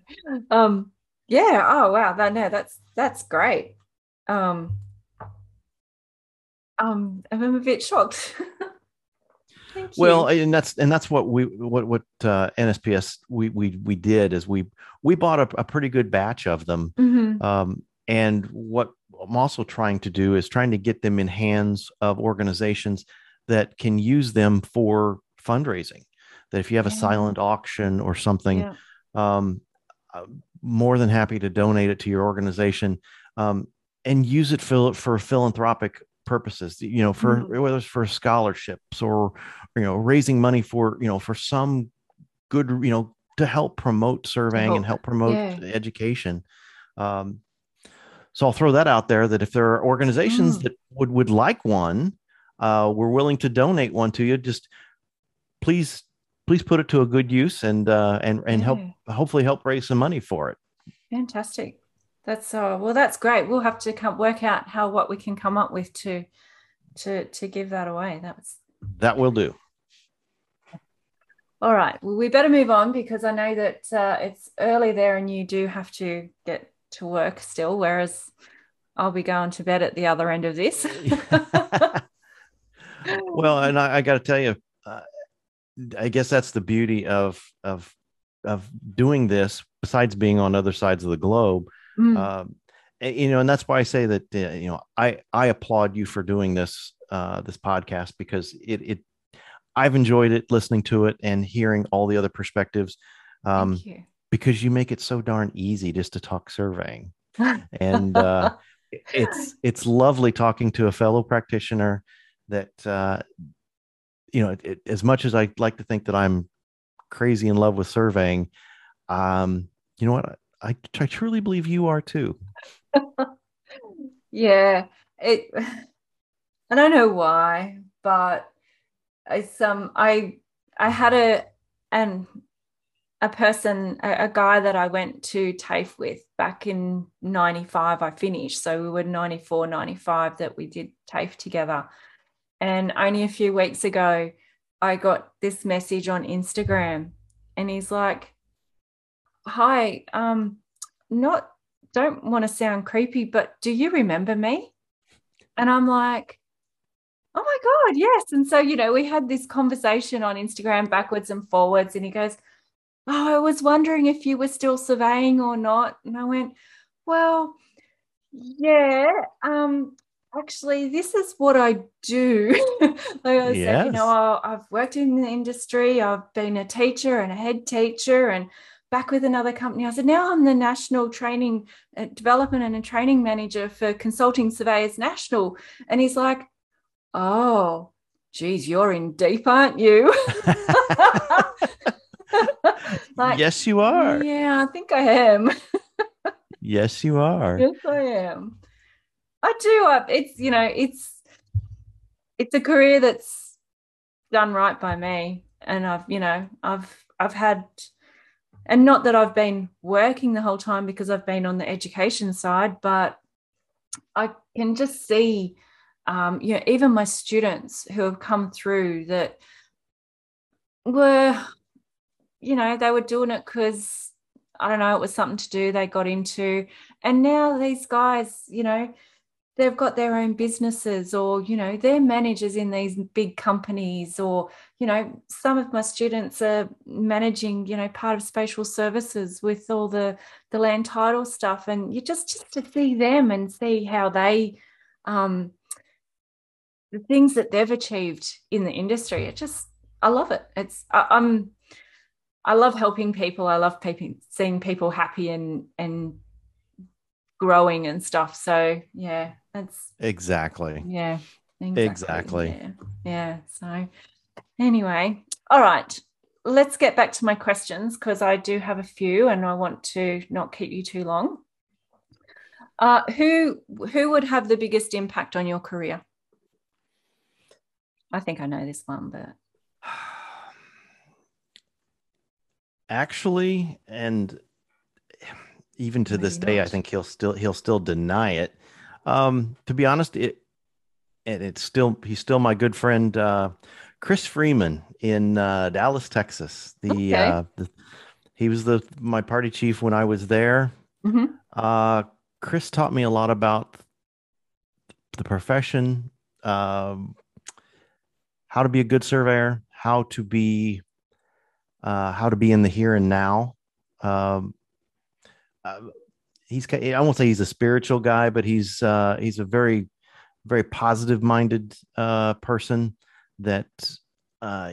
Um, yeah. Oh wow. That no, that's that's great. Um, um, I'm a bit shocked. well, and that's and that's what we what what uh, NSPS we we we did is we we bought a, a pretty good batch of them. Mm-hmm. Um, and what I'm also trying to do is trying to get them in hands of organizations that can use them for fundraising. That if you have a silent auction or something, yeah. um, more than happy to donate it to your organization um, and use it for, for philanthropic purposes. You know, for mm-hmm. whether it's for scholarships or you know raising money for you know for some good you know to help promote surveying and help promote yeah. education. Um, so I'll throw that out there that if there are organizations mm. that would would like one, uh, we're willing to donate one to you. Just please please put it to a good use and uh, and and yeah. help hopefully help raise some money for it. Fantastic. That's uh, well, that's great. We'll have to come work out how what we can come up with to to to give that away. That was that will do. All right. Well, we better move on because I know that uh, it's early there, and you do have to get to work still. Whereas I'll be going to bed at the other end of this. well, and I, I got to tell you, uh, I guess that's the beauty of of of doing this. Besides being on other sides of the globe, mm. um, you know, and that's why I say that uh, you know I I applaud you for doing this uh, this podcast because it it I've enjoyed it listening to it and hearing all the other perspectives. Um, you. Because you make it so darn easy just to talk surveying, and uh, it's it's lovely talking to a fellow practitioner that uh, you know, it, it, as much as I like to think that I'm crazy in love with surveying, um, you know what? I, I truly believe you are too. yeah, it. I don't know why, but I some I I had a and a person a, a, guy that I went to TAFE with back in 95 I finished so we were 94 95 that we did TAFE together and only a few weeks ago, I got this message on Instagram, and he's like, "Hi, um, not don't want to sound creepy, but do you remember me?" And I'm like, "Oh my god, yes!" And so you know, we had this conversation on Instagram backwards and forwards, and he goes, "Oh, I was wondering if you were still surveying or not," and I went, "Well." Yeah, um, actually this is what i do. Like i yes. said you know i've worked in the industry. I've been a teacher and a head teacher and back with another company. I said now i'm the national training uh, development and a training manager for consulting surveyors national. And he's like oh geez you're in deep aren't you like yes you are. yeah i think i am. Yes you are. Yes i am. I do. It's you know, it's it's a career that's done right by me, and I've you know, I've I've had, and not that I've been working the whole time because I've been on the education side, but I can just see, um, you know, even my students who have come through that were, you know, they were doing it because I don't know, it was something to do they got into, and now these guys, you know they've got their own businesses or you know they're managers in these big companies or you know some of my students are managing you know part of spatial services with all the the land title stuff. And you just just to see them and see how they um the things that they've achieved in the industry it just i love it. It's I, i'm i love helping people i love people seeing people happy and and growing and stuff so yeah that's exactly. Yeah. Exactly. exactly. Yeah. yeah. So, anyway, all right. Let's get back to my questions because I do have a few and I want to not keep you too long. Uh, who who would have the biggest impact on your career? I think I know this one, but actually, and even to this day. I think he'll still he'll still deny it. Um, to be honest, it and it's still he's still my good friend uh, Chris Freeman in uh, Dallas, Texas. The, okay. uh, the, he was the my party chief when I was there. Mm-hmm. Uh, Chris taught me a lot about the profession, um, how to be a good surveyor, how to be uh, how to be in the here and now. Um, uh, he's I won't say he's a spiritual guy, but he's uh, he's a very very positive minded uh, person that uh,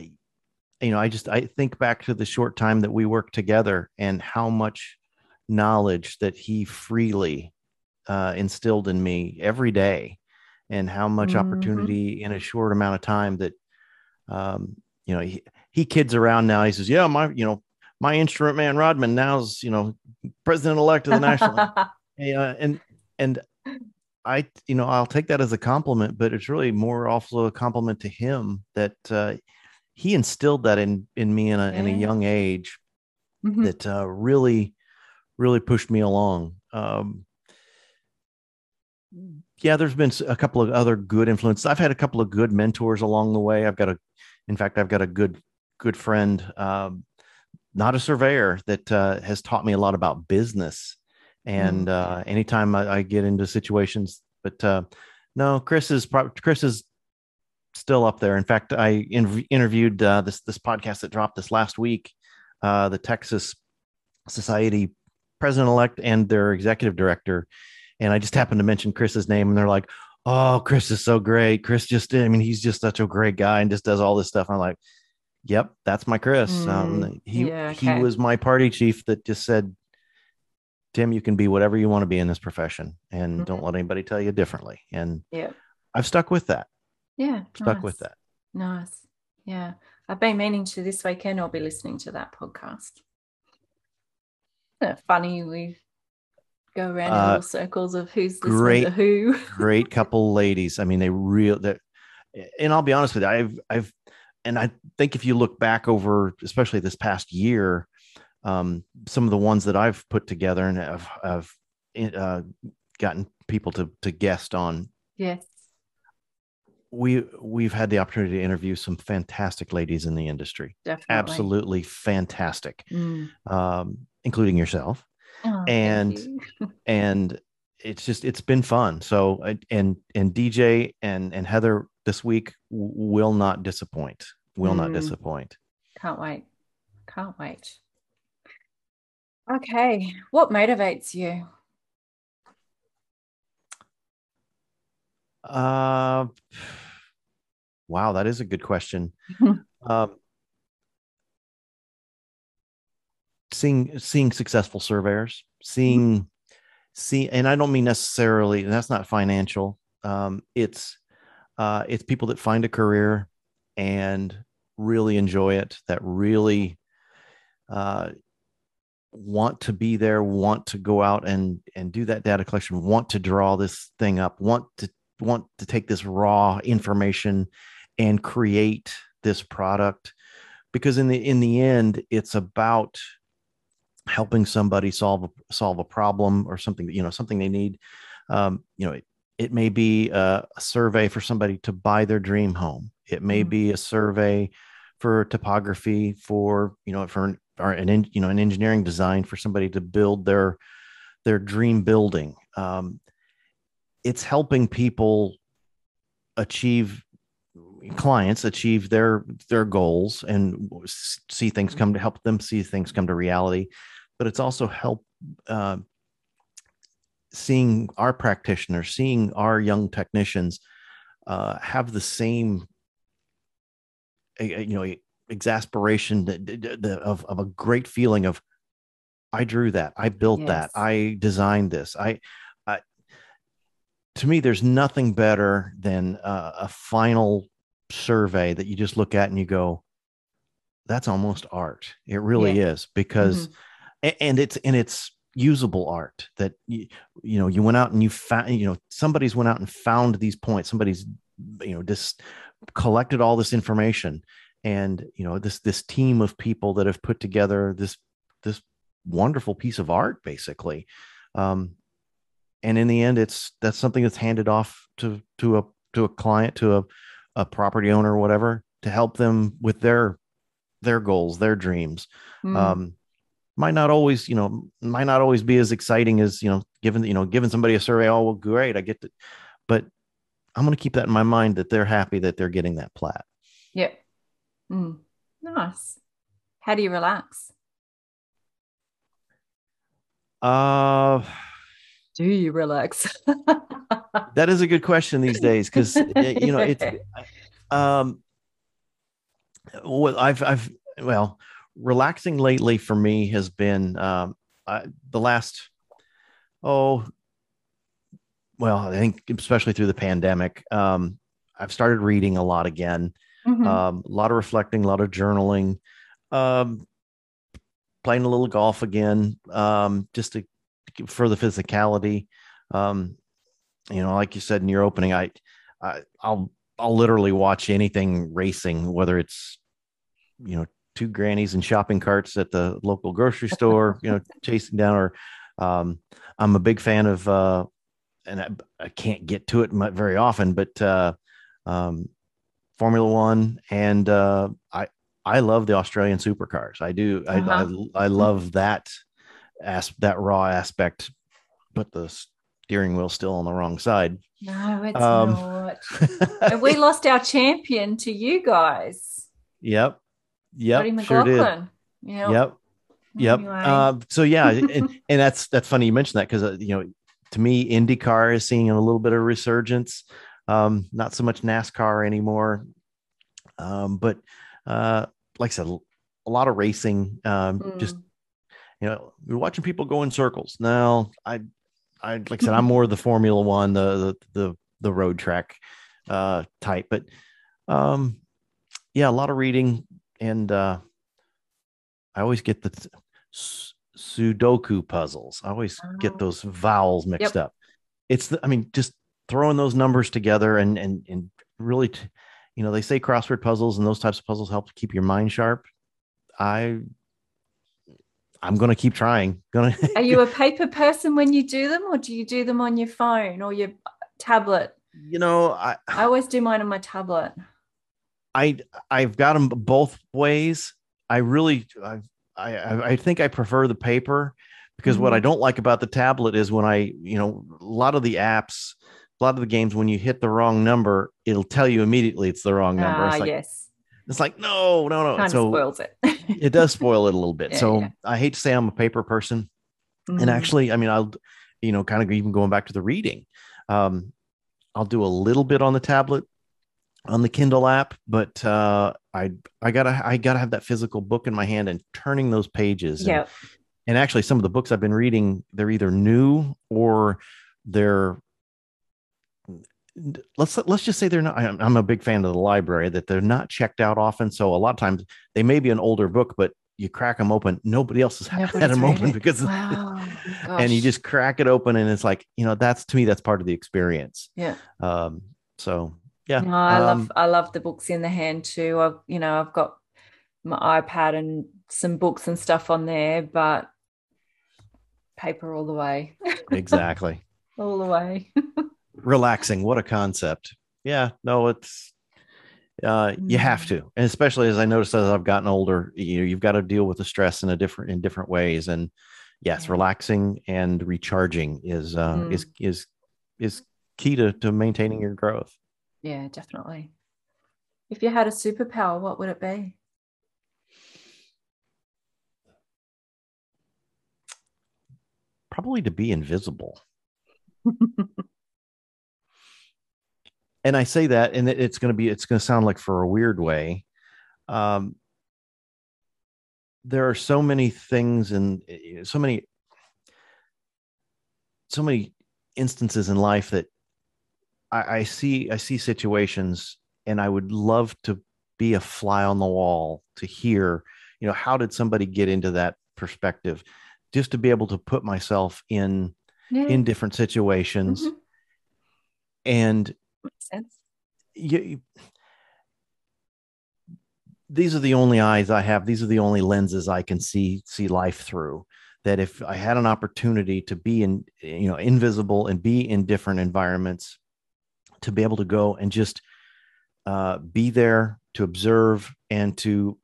you know I just I think back to the short time that we worked together and how much knowledge that he freely uh, instilled in me every day and how much mm-hmm. opportunity in a short amount of time that um, you know he, he kids around now he says yeah my you know my instrument man Rodman now's you know president elect of the national. uh, and and I, you know, I'll take that as a compliment, but it's really more also a compliment to him that uh, he instilled that in in me in a, in a young age mm-hmm. that uh, really, really pushed me along. Um, yeah, there's been a couple of other good influences. I've had a couple of good mentors along the way. I've got a, in fact, I've got a good good friend, um, not a surveyor, that uh, has taught me a lot about business and mm. uh, anytime I, I, get into situations, but uh, no, Chris is pro- Chris is still up there. In fact, I in- interviewed uh, this this podcast that dropped this last week, uh, the Texas Society president elect and their executive director, and I just happened to mention Chris's name, and they're like, "Oh, Chris is so great. Chris just, I mean, he's just such a great guy and just does all this stuff." I'm like, "Yep, that's my Chris. Mm, um, he yeah, okay. he was my party chief that just said." Tim, you can be whatever you want to be in this profession and mm-hmm. don't let anybody tell you differently. And yeah, I've stuck with that. Yeah. Stuck nice. with that. Nice. Yeah. I've been meaning to this weekend. I'll be listening to that podcast. funny we go around uh, in little circles of who's great, who. great couple ladies. I mean, they real that, and I'll be honest with you, I've I've and I think if you look back over, especially this past year, um, some of the ones that I've put together and have, have uh, gotten people to to guest on. Yes. We we've had the opportunity to interview some fantastic ladies in the industry. Definitely. Absolutely fantastic. Mm. Um, including yourself. Oh, and you. and it's just it's been fun. So and and DJ and and Heather this week will not disappoint. Will mm. not disappoint. Can't wait. Can't wait. Okay. What motivates you? Uh, wow, that is a good question. um, seeing seeing successful surveyors, seeing see, and I don't mean necessarily, and that's not financial. Um, it's uh, it's people that find a career and really enjoy it, that really uh, want to be there, want to go out and and do that data collection, want to draw this thing up, want to want to take this raw information and create this product. Because in the in the end it's about helping somebody solve a, solve a problem or something you know something they need. Um, you know it, it may be a, a, survey for somebody to buy their dream home. It may mm-hmm. be a survey for topography for you know for or an you know an engineering design for somebody to build their their dream building. Um, it's helping people achieve clients achieve their their goals and see things come to help them see things come to reality but it's also help uh, seeing our practitioners seeing our young technicians uh, have the same you know exasperation of, of a great feeling of i drew that i built yes. that i designed this I, I to me there's nothing better than a, a final survey that you just look at and you go that's almost art it really yeah. is because mm-hmm. and it's and it's usable art that you, you know you went out and you found you know somebody's went out and found these points somebody's you know just collected all this information and you know this this team of people that have put together this this wonderful piece of art basically um, and in the end it's that's something that's handed off to to a to a client to a, a property owner or whatever to help them with their their goals their dreams mm. um, might not always you know might not always be as exciting as you know given you know giving somebody a survey oh well great i get to but i'm going to keep that in my mind that they're happy that they're getting that plat yep Mm, nice. How do you relax? Uh, do you relax? that is a good question these days because you know it's um well I've I've well relaxing lately for me has been um I, the last oh well I think especially through the pandemic um I've started reading a lot again Mm-hmm. Um, a lot of reflecting, a lot of journaling, um, playing a little golf again, um, just to for the physicality. um, you know, like you said in your opening, I, I I'll I'll literally watch anything racing, whether it's you know two grannies and shopping carts at the local grocery store, you know, chasing down. Or um, I'm a big fan of, uh, and I, I can't get to it very often, but uh, um, Formula One, and uh, I I love the Australian supercars. I do. Uh-huh. I, I, I love that as that raw aspect, but the steering wheel still on the wrong side. No, it's um, not. And we lost our champion to you guys. Yep. Yep. Sure did. Yep. Yep. Yep. Anyway. Uh, so yeah, and, and that's that's funny you mentioned that because uh, you know to me IndyCar is seeing a little bit of resurgence. Um, not so much NASCAR anymore, um, but uh, like I said, a lot of racing. Um, mm. Just you know, you're watching people go in circles. Now, I, I like I said, I'm more of the Formula One, the the the, the road track uh, type, but um, yeah, a lot of reading, and uh, I always get the Sudoku puzzles. I always oh. get those vowels mixed yep. up. It's the, I mean, just throwing those numbers together and and and really, t- you know, they say crossword puzzles and those types of puzzles help to keep your mind sharp. I I'm going to keep trying. Going to Are you a paper person when you do them or do you do them on your phone or your tablet? You know, I I always do mine on my tablet. I I've got them both ways. I really I I I think I prefer the paper because mm-hmm. what I mm-hmm. don't like about the tablet is when I, you know, a lot of the apps, a lot of the games when you hit the wrong number, it'll tell you immediately it's the wrong number. Ah, like, yes it's like, no, no, no. Kind so spoils it. it does spoil it a little bit. Yeah, so yeah. I hate to say I'm a paper person. Mm-hmm. And actually, I mean, I'll, you know, kind of even going back to the reading. Um, I'll do a little bit on the tablet, on the Kindle app, but uh, I I gotta I gotta have that physical book in my hand and turning those pages. Yeah. And, and actually, some of the books I've been reading, they're either new or they're let's let's just say they're not I'm, a big fan of the library that they're not checked out often so a lot of times they may be an older book but you crack them open nobody else has Nobody's had them open it. because wow. and you just crack it open and it's like you know that's to me that's part of the experience yeah um so yeah no, i um, love i love the books in the hand too i've you know i've got my ipad and some books and stuff on there but paper all the way exactly all the way relaxing. What a concept. Yeah, no, it's uh, you have mm. to, and especially as I noticed as I've gotten older, you know, you've got to deal with the stress in a different in different ways. And yes, yeah. relaxing and recharging is uh, mm. is is is key to to maintaining your growth. Yeah, definitely. If you had a superpower, what would it be? Probably to be invisible. and I say that, and it's going to be, it's going to sound like for a weird way. Um, there are so many things and so many, so many instances in life that I, I see, I see situations, and I would love to be a fly on the wall to hear, you know, how did somebody get into that perspective? Just to be able to put myself in yeah. in different situations mm-hmm. and Makes sense. You, these are the only eyes I have. These are the only lenses I can see see life through. That if I had an opportunity to be in, you know, invisible and be in different environments, to be able to go and just uh, be there to observe and to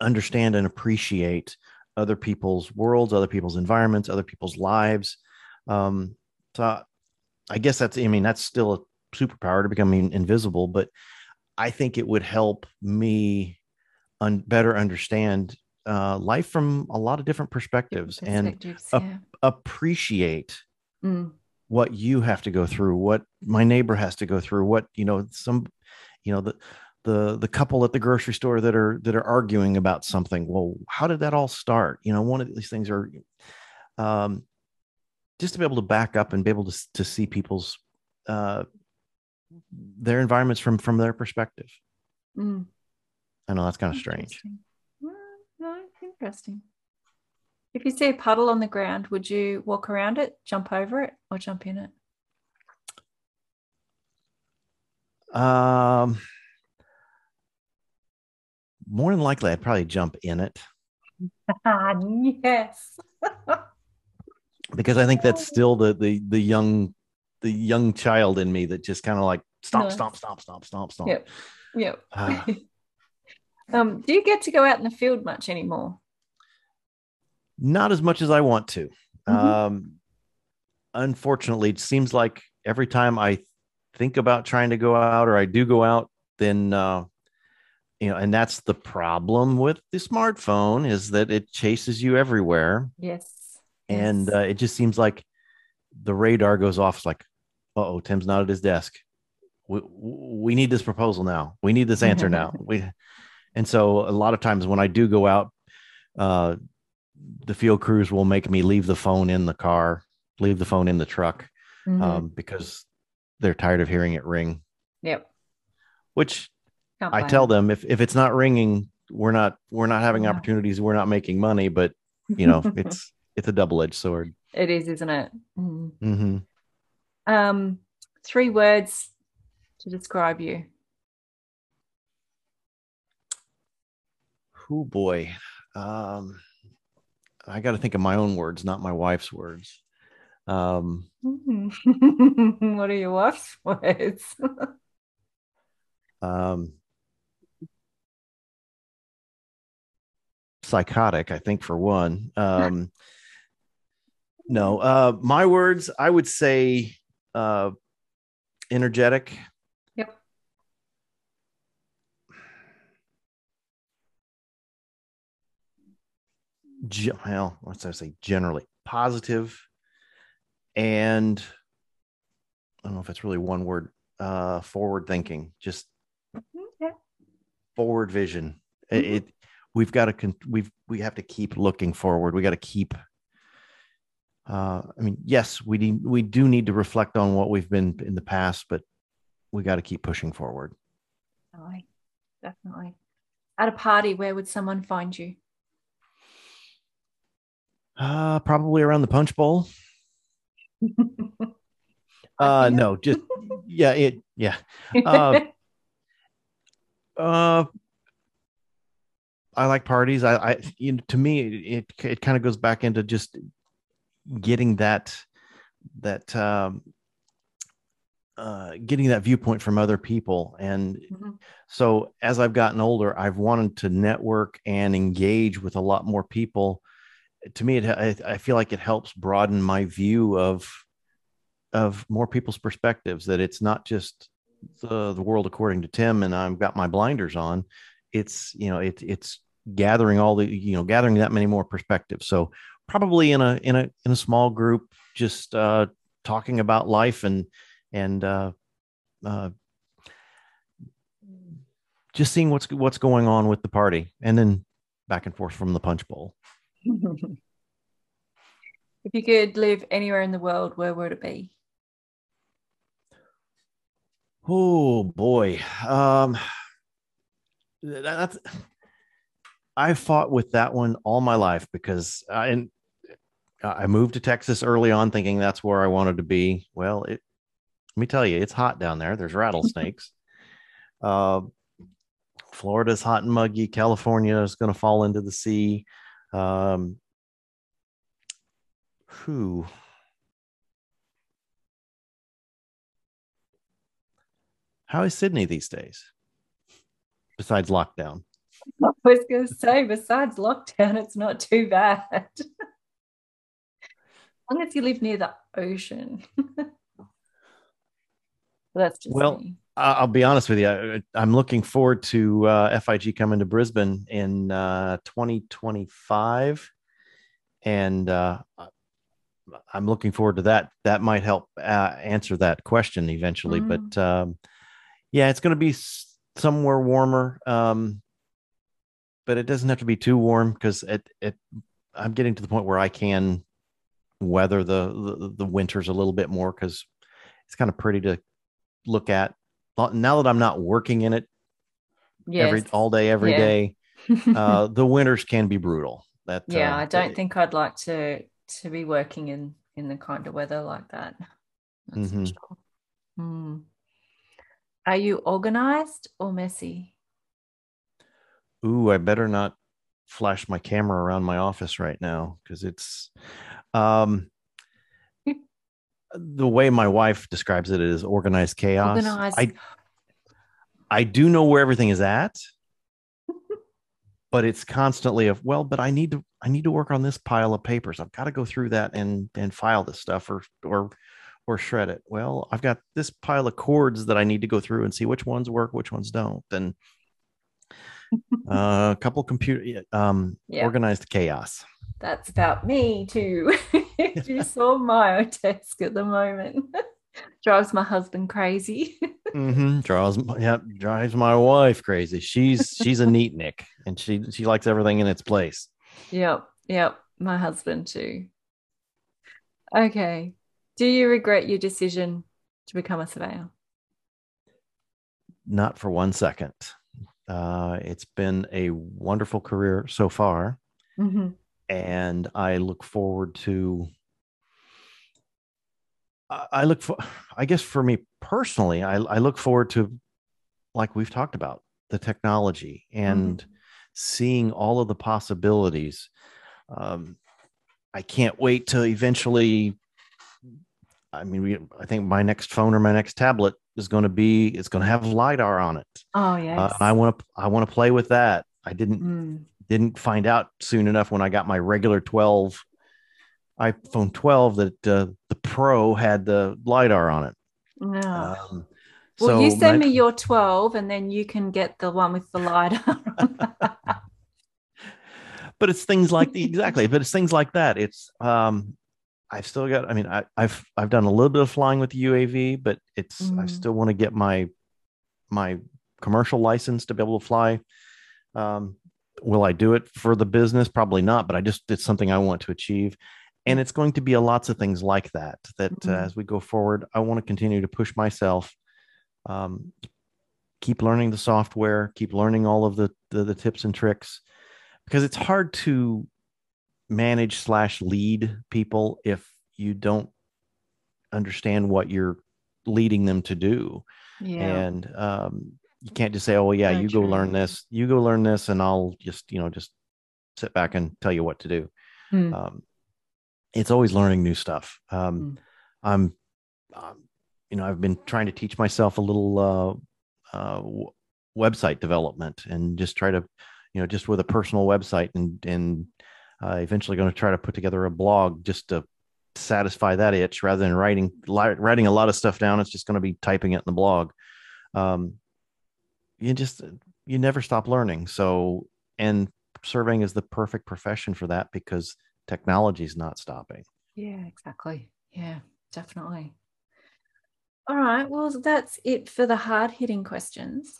understand and appreciate other people's worlds, other people's environments, other people's lives. Um, so I guess that's, I mean, that's still a superpower to become invisible, but I think it would help me un- better understand uh, life from a lot of different perspectives, different perspectives and yeah. appreciate mm. What you have to go through, what my neighbor has to go through, what you know, some, you know, the the the couple at the grocery store that are that are arguing about something. Well, how did that all start? You know, one of these things are, um, just to be able to back up and be able to to see people's uh, their environments from from their perspective. Mm. I know that's kind of strange. Well, no, interesting. If you see a puddle on the ground, would you walk around it, jump over it, or jump in it? Um, more than likely, I'd probably jump in it. yes. because I think that's still the the the young the young child in me that just kind of like stomp, nice. stomp, stomp, stomp, stomp, stomp. Yep. Yep. Uh, um, do you get to go out in the field much anymore? Not as much as I want to. Mm-hmm. Um, unfortunately, it seems like every time I think about trying to go out or I do go out, then uh, you know, and that's the problem with the smartphone is that it chases you everywhere. Yes. And yes. Uh, it just seems like the radar goes off. It's like, uh oh, Tim's not at his desk. We, we need this proposal now. We need this answer now. We, and so a lot of times when I do go out, uh, the field crews will make me leave the phone in the car, leave the phone in the truck, mm-hmm. um, because they're tired of hearing it ring. Yep. Which I tell them if if it's not ringing, we're not we're not having yeah. opportunities. We're not making money. But you know, it's it's a double edged sword. It is, isn't it? Mm. Mm-hmm. Um, three words to describe you. Oh boy. Um, I got to think of my own words, not my wife's words. Um, what are your wife's words? um, psychotic, I think, for one. Um, no, uh, my words, I would say uh, energetic. Well, what's I say? Generally positive, and I don't know if it's really one word. Uh, forward thinking, just mm-hmm, forward vision. Mm-hmm. It, it, we've got to con- we've we have to keep looking forward. We got to keep uh, I mean, yes, we need, we do need to reflect on what we've been in the past, but we got to keep pushing forward. Definitely, definitely. At a party, where would someone find you? Uh, probably around the punch bowl. uh, no, just yeah, it yeah. Uh, uh, I like parties. I, I, you know, to me, it it kind of goes back into just getting that that um, uh, getting that viewpoint from other people. And mm-hmm. so as I've gotten older, I've wanted to network and engage with a lot more people. To me, it, I, I feel like it helps broaden my view of of more people's perspectives. That it's not just the the world according to Tim, and I've got my blinders on. It's you know it, it's gathering all the you know gathering that many more perspectives. So probably in a in a in a small group, just uh, talking about life and and uh, uh, just seeing what's what's going on with the party, and then back and forth from the punch bowl. if you could live anywhere in the world, where would it be? Oh boy, um, that's I fought with that one all my life because, uh, and I moved to Texas early on thinking that's where I wanted to be. Well, it, let me tell you, it's hot down there. There's rattlesnakes. uh, Florida's hot and muggy. California is going to fall into the sea. Um, who? How is Sydney these days? Besides lockdown. I was going to say, besides lockdown, it's not too bad. long as you live near the ocean. That's just well. Me. I'll be honest with you. I'm looking forward to uh, FIG coming to Brisbane in uh, 2025, and uh, I'm looking forward to that. That might help uh, answer that question eventually. Mm. But um, yeah, it's going to be somewhere warmer, um, but it doesn't have to be too warm because it, it. I'm getting to the point where I can weather the the, the winters a little bit more because it's kind of pretty to look at. Now that I'm not working in it yes. every all day every yeah. day, uh, the winters can be brutal. That yeah, uh, I don't it- think I'd like to to be working in in the kind of weather like that. Mhm. sure. Hmm. Are you organized or messy? Ooh, I better not flash my camera around my office right now because it's um the way my wife describes it is organized chaos. Organized. I I do know where everything is at, but it's constantly of well, but I need to I need to work on this pile of papers. I've got to go through that and and file this stuff or or or shred it. Well, I've got this pile of cords that I need to go through and see which ones work, which ones don't, and uh, a couple computer um Yeah. organized chaos. That's about me too. if you saw my desk at the moment, drives my husband crazy. Mm-hmm. Drives yeah, drives my wife crazy. She's she's a neat nick and she she likes everything in its place. yep, yep, my husband too. Okay. Do you regret your decision to become a surveyor? Not for one second. Uh, it's been a wonderful career so far, Mm-hmm. And I look forward to. I look for, I guess for me personally, I, I look forward to, like we've talked about, the technology and seeing all of the possibilities. Um, I can't wait to eventually. I mean, we, I think my next phone or my next tablet is going to be it's going to have lidar on it. Oh yes. Uh, I want to I want to play with that. I didn't Mm. Didn't find out soon enough when I got my regular 12 iPhone 12 that uh, the Pro had the lidar on it. No. Um, well, so you send my- me your 12 and then you can get the one with the LiDAR. but it's things like the exactly but it's things like that it's um i've still got i mean I, i've i've done a little bit of flying with the uav but it's i Mm. still want to get my my commercial license to be able to fly um will i do it for the business probably not but i just it's something i want to achieve and it's going to be a lots of things like that that uh, Mhm. as we go forward i want to continue to push myself um keep learning the software keep learning all of the the, the tips and tricks because it's hard to manage slash lead people if you don't understand what you're leading them to do yeah. and um, you can't just say oh yeah So you go learn this you go learn this and i'll just you know just sit back and tell you what to do. Mm. um, it's always learning new stuff. Um, Mm. i'm um, you know i've been trying to teach myself a little uh, uh, w- website development and just try to you know just with a personal website and and uh, eventually going to try to put together a blog just to satisfy that itch rather than writing li- writing a lot of stuff down. It's just going to be typing it in the blog. Um, you just you never stop learning so and surveying is the perfect profession for that because technology is not stopping Yeah, exactly. Yeah, definitely. All right. Well, that's it for the hard hitting questions.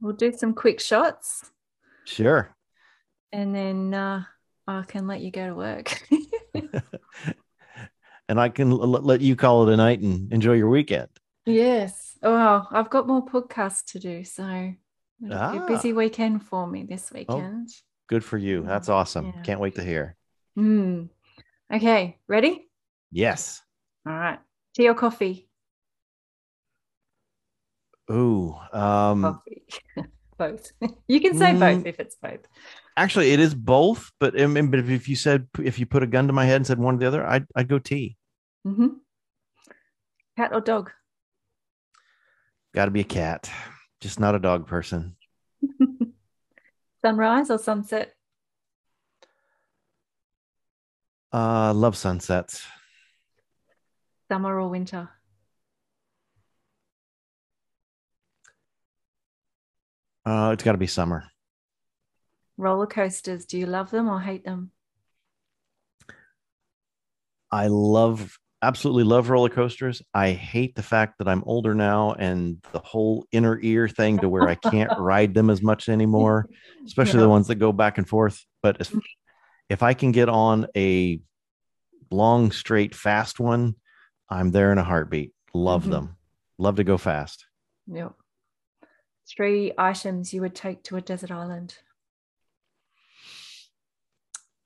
We'll do some quick shots sure and then uh, I can let you go to work. and i can l- let you call it a night and enjoy your weekend yes. Oh, I've got more podcasts to do. So it'll a Ah. busy weekend for me this weekend. good for you that's awesome Yeah. can't wait to hear Mm. Okay. Ready? yes All right. Tea or coffee? ooh um Coffee. both. you can say both Mm. if it's both. actually it is both but, I mean, but if- you said if you put a gun to my head and said one or the other i'd, I'd go tea hmm Cat or dog? Got to be a cat just not a dog person Sunrise or sunset? uh love sunsets Summer or winter? uh it's got to be summer Roller coasters, do you love them or hate them? I love absolutely love roller coasters. I hate the fact that I'm older now and the whole inner ear thing to where I can't ride them as much anymore, especially Yeah. the ones that go back and forth. But if, if I can get on a long, straight, fast one, I'm there in a heartbeat. Love Mhm. them. Love to go fast. Yep. Three items you would take to a desert island.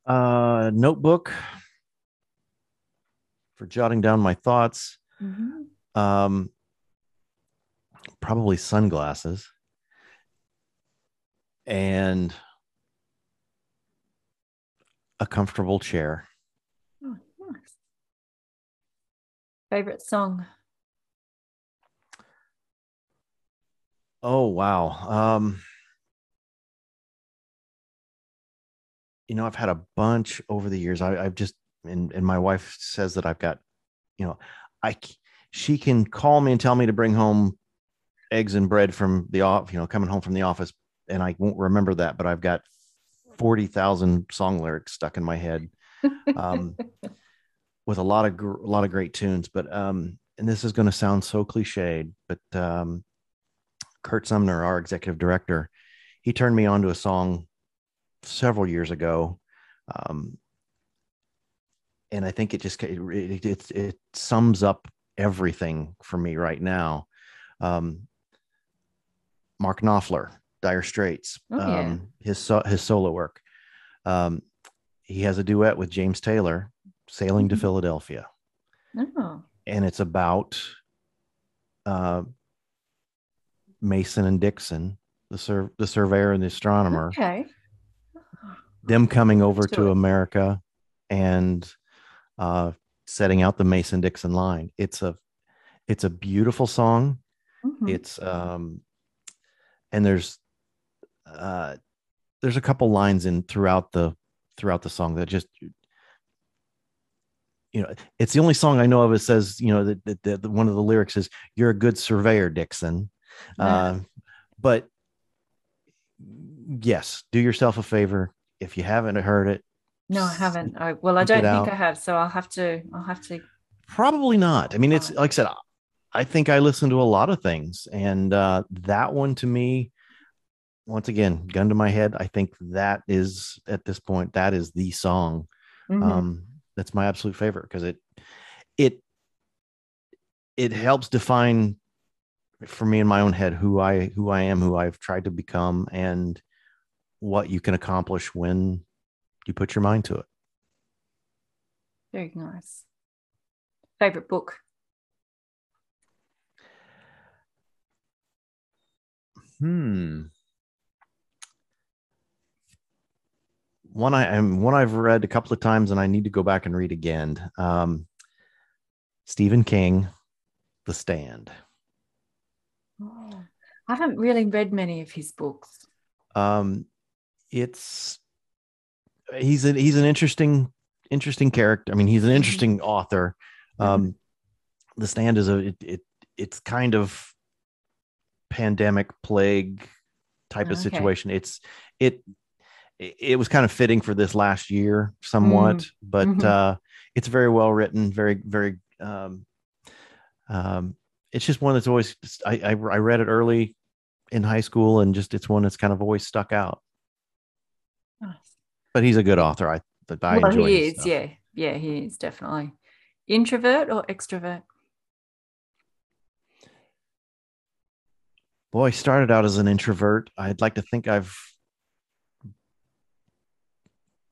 Uh, notebook for jotting down my thoughts. Mm-hmm. Um, probably sunglasses and a comfortable chair. Oh, nice. Favorite song? Oh wow. Um you know, I've had a bunch over the years. I, I've just and and my wife says that I've got, you know, I she can call me and tell me to bring home eggs and bread from the off, you know, coming home from the office, and I won't remember that, but I've got forty thousand song lyrics stuck in my head, um, with a lot of gr- a lot of great tunes. But um, and this is going to sound so cliched, but um, Curt Sumner, our executive director, he turned me on to a song several years ago. Um, and I think it just it, it, it, sums up everything for me right now. Um, Mark Knopfler, Dire Straits, Oh, yeah. um, his so, his solo work. Um, he has a duet with James Taylor, "Sailing to Mhm. Philadelphia," Oh, and it's about uh, Mason and Dixon, the sur- the surveyor and the astronomer, okay. them coming over Let's to. America and uh, setting out the Mason Dixon line. It's a it's a beautiful song. Mhm. It's um, and there's uh, there's a couple lines in throughout the throughout the song that just you know it's the only song I know of that says you know that, that, that one of the lyrics is "You're a good surveyor, Dixon." Yeah. Uh, but yes, do yourself a favor if you haven't heard it. No, I haven't. I, well, I don't think out. I have, so I'll have to. I'll have to. Probably not. I mean, it's like I said, I think I listen to a lot of things, and uh, that one to me, once again, gun to my head, I think that is at this point that is the song. Mhm. Um, that's my absolute favorite because it it it helps define for me in my own head who I who I am, who I've tried to become, and what you can accomplish when you put your mind to it. Very nice. Favorite book? Hmm. One I am one I've read a couple of times and I need to go back and read again. Um, Stephen King, The Stand. Oh, I haven't really read many of his books. Um, it's he's an he's an interesting interesting character. I mean, he's an interesting author. Um, The Stand is a it, it it's kind of pandemic plague type of situation. It's it it was kind of fitting for this last year somewhat, but Mhm. uh, it's very well written, very very. Um, um, it's just one that's always I, I I read it early in high school and just it's one that's kind of always stuck out. Nice. But he's a good author. I but I well, enjoy he is. stuff. Yeah, yeah, he is definitely introvert or extrovert. Boy, I started out as an introvert. I'd like to think I've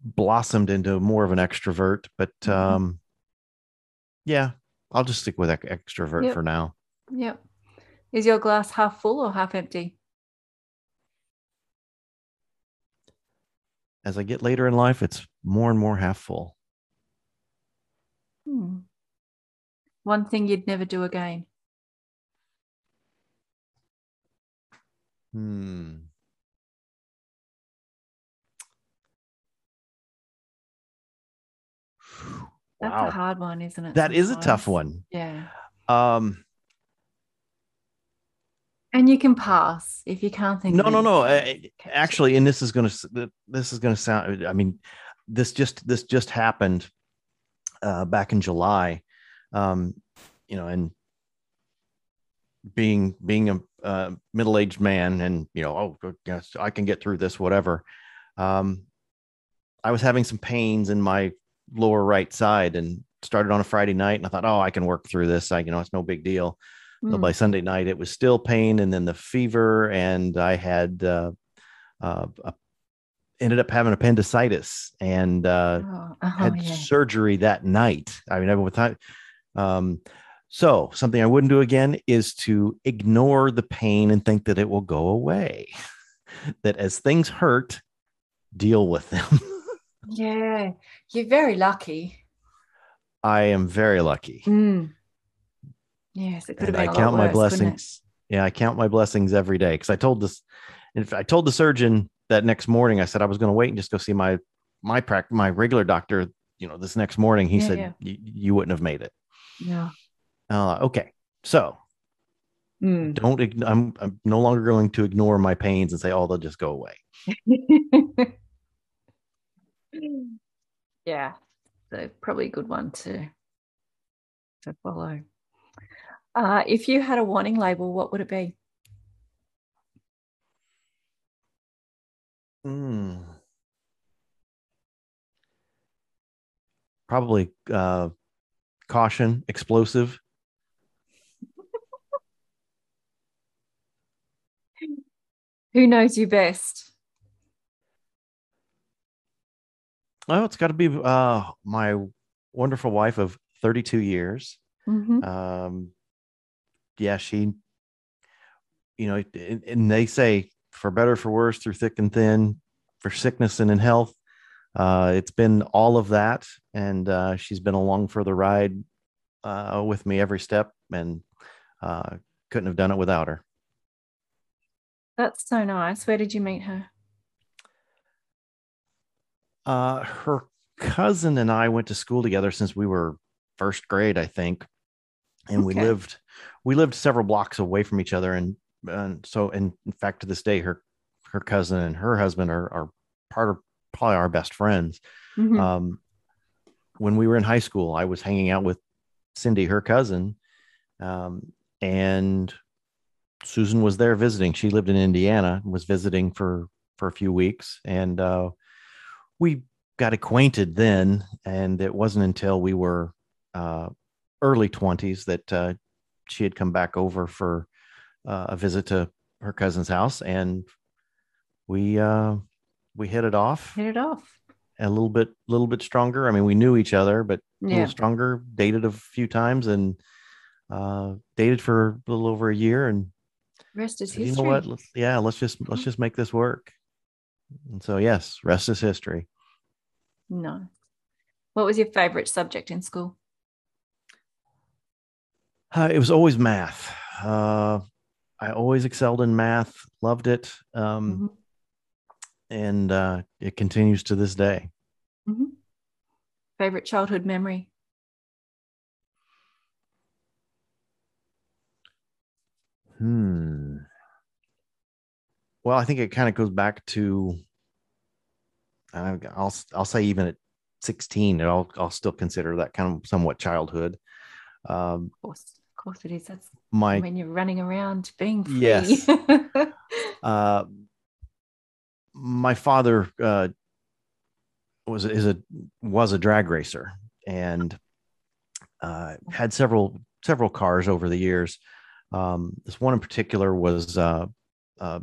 blossomed into more of an extrovert, but Mhm. um, yeah, I'll just stick with ex- extrovert Yep. for now. Yep. Is your glass half full or half empty? As I get later in life, it's more and more half full. Hmm. One thing you'd never do again. Hmm. That's Wow. a hard one, isn't it? That is a tough one. Yeah. Um, And you can pass if you can't think. no, no, no. uh, Actually, and this is going to this is going to sound. I mean, this just this just happened uh, back in July. Um, you know, and being being a uh, middle aged man, and you know, oh, yes, I can get through this, whatever. Um, I was having some pains in my lower right side, and started on a Friday night, and I thought, oh, I can work through this. I, you know, it's no big deal. Hmm. by Sunday night, it was still pain, and then the fever, and I had uh, uh, ended up having appendicitis and uh, oh, oh, had yeah. surgery that night. I mean, I with time. Um, so something I wouldn't do again is to ignore the pain and think that it will go away. that as things hurt, deal with them. yeah, you're very lucky. I am very lucky. Mm. Yes, it could and have been I count my worse, blessings. Yeah, I count my blessings every day because I told this. If I told the surgeon that next morning, I said I was going to wait and just go see my my prac my regular doctor. You know, this next morning, he yeah, said yeah. you wouldn't have made it. Yeah. Uh, okay, so mm. don't. I'm I'm no longer going to ignore my pains and say, "Oh, they'll just go away." yeah, so probably a good one to to follow. Uh, if you had a warning label, what would it be? Mm. Probably uh, caution, explosive. Who knows you best? Oh, it's got to be uh, my wonderful wife of 32 years. Mm-hmm. Um, yeah, she, you know, and they say for better for worse, through thick and thin, for sickness and in health. Uh, it's been all of that, and uh, she's been along for the ride uh, with me every step, and uh, couldn't have done it without her. That's so nice. Where did you meet her? Uh, her cousin and I went to school together since we were first grade, I think, and okay. we lived we lived several blocks away from each other, and and so and in fact to this day her her cousin and her husband are are part of probably our best friends. Mm-hmm. Um, when we were in high school, I was hanging out with Cindy, her cousin, um, and Susan was there visiting. She lived in Indiana, and was visiting for for a few weeks, and uh, we got acquainted then. And it wasn't until we were uh, early twenties that uh, she had come back over for uh, a visit to her cousin's house, and we uh, we hit it off. Hit it off. A little bit, little bit stronger. I mean, we knew each other, but yeah. a little stronger. Dated a few times and uh, dated for a little over a year, and rest is history. You know what? Let's, yeah, let's just let's just make this work. And so, yes, rest is history. No. What was your favorite subject in school? Uh, it was always math. Uh, I always excelled in math, loved it. Um, mm-hmm. And uh, it continues to this day. Mm-hmm. Favorite childhood memory? Hmm. Well, I think it kind of goes back to I'll I'll say even at 16, I'll I'll still consider that kind of somewhat childhood. Um, of course, course it is. That's my when you're running around being free. Yes. uh, my father uh, was is a was a drag racer and uh, had several several cars over the years. Um, this one in particular was uh, uh,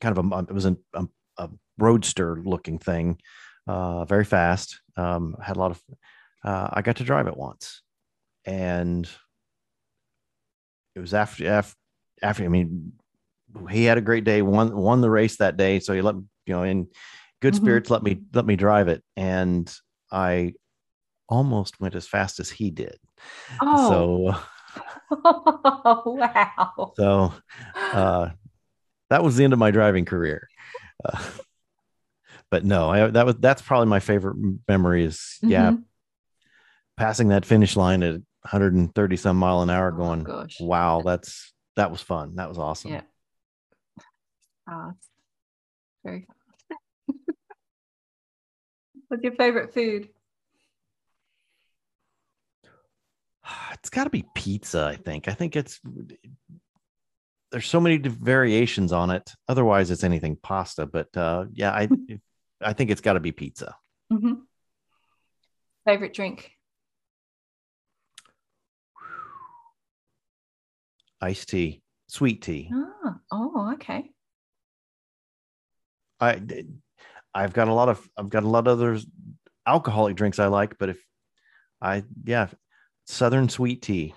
kind of a it was a, a, a roadster looking thing, uh, very fast. Um, had a lot of. Uh, I got to drive it once, and it was after after after. I mean, he had a great day. won won the race that day, so he let you know in good mm-hmm. spirits let me let me drive it, and I almost went as fast as he did. Oh. So. wow. So uh, that was the end of my driving career. Uh, but no, I, that was that's probably my favorite memory is mm-hmm. yeah, passing that finish line at 130 some mile an hour, oh, going, gosh. wow, that's that was fun. That was awesome. Yeah. Oh, very fun. What's your favorite food? It's got to be pizza. I think. I think it's there's so many variations on it. Otherwise, it's anything pasta. But uh, yeah, I I think it's got to be pizza. Mm-hmm. Favorite drink? Iced tea, sweet tea. Oh, oh, okay. I I've got a lot of I've got a lot of other alcoholic drinks I like, but if I yeah, Southern sweet tea.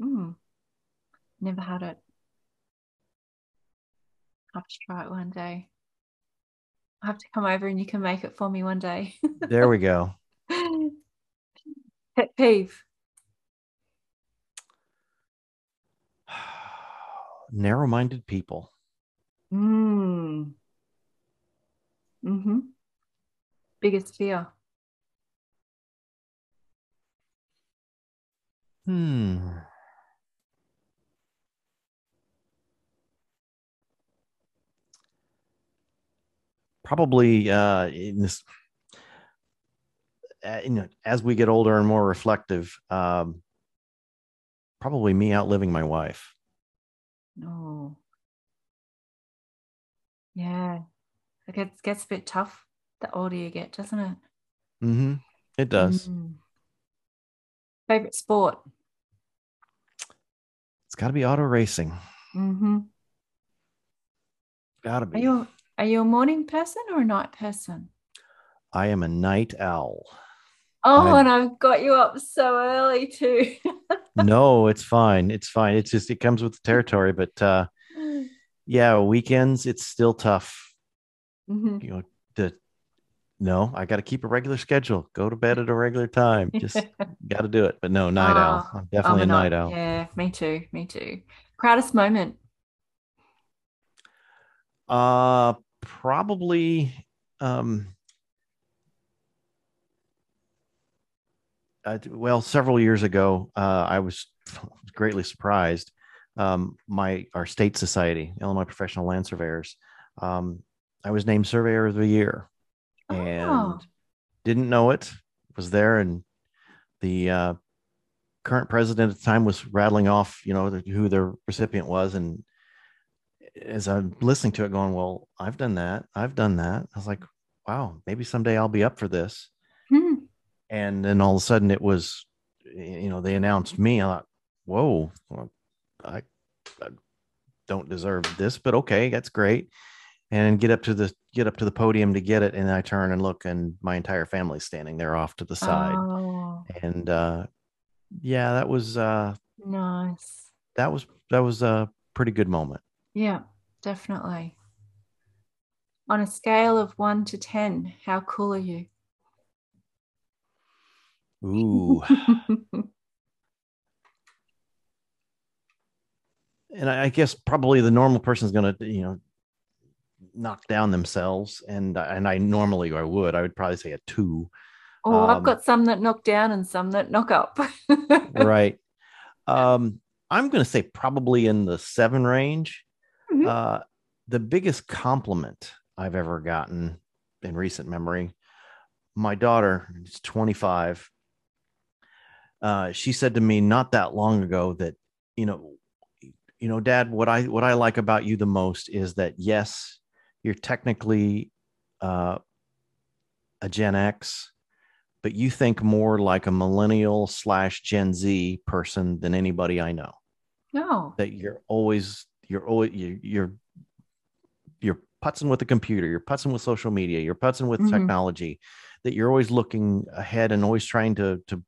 Mm. Never had it. I have to try it one day. I have to come over and you can make it for me one day. there we go. Pet peeve. Narrow-minded people. Mm. Mm-hmm. Biggest fear. Hmm. Probably uh, in this, uh, you know, as we get older and more reflective, um, probably me outliving my wife. Oh, yeah. It gets, gets a bit tough the older you get, doesn't it? Mm-hmm. It does. Mm. Favorite sport? It's got to be auto racing. Mm-hmm. Got to be. Are you, are you a morning person or a night person? I am a night owl. Oh, I'm, and I've got you up so early too. no, it's fine. It's fine. It's just it comes with the territory. But uh yeah, weekends it's still tough. Mm-hmm. You know, to no, I got to keep a regular schedule. Go to bed at a regular time. Just got to do it. But no, night owl. Ah, I'm definitely I'm a, a night owl. Yeah, me too. Me too. Proudest moment. Uh, probably. Um, uh, well, several years ago, uh, I was greatly surprised. Um, my our state society, Illinois Professional Land Surveyors, um, I was named Surveyor of the Year and oh. didn't know it. Was there, and the uh, current president at the time was rattling off, you know, the, who the recipient was, and as I'm listening to it, going, "Well, I've done that. I've done that." I was like, "Wow, maybe someday I'll be up for this." And then all of a sudden, it was, you know, they announced me. I thought, "Whoa, I, I don't deserve this, but okay, that's great." and get up to the get up to the podium to get it and i turn and look and my entire family's standing there off to the side oh. and uh yeah that was uh nice that was that was a pretty good moment yeah definitely on a scale of 1 to 10 how cool are you ooh and I guess probably the normal person is going to, you know, knock down themselves, and and I normally I would I would probably say a two. Oh, um, I've got some that knock down and some that knock up. right. Um, I'm going to say probably in the seven range. Mm-hmm. Uh, the biggest compliment I've ever gotten in recent memory, my daughter is 25. Uh, she said to me not that long ago that you know you know dad what i what i like about you the most is that yes you're technically uh, a Gen X, but you think more like a millennial slash Gen Z person than anybody I know. No, that you're always you're always you're you're putzing with the computer, you're putzing with social media, you're putzing with mm-hmm. technology. That you're always looking ahead and always trying to to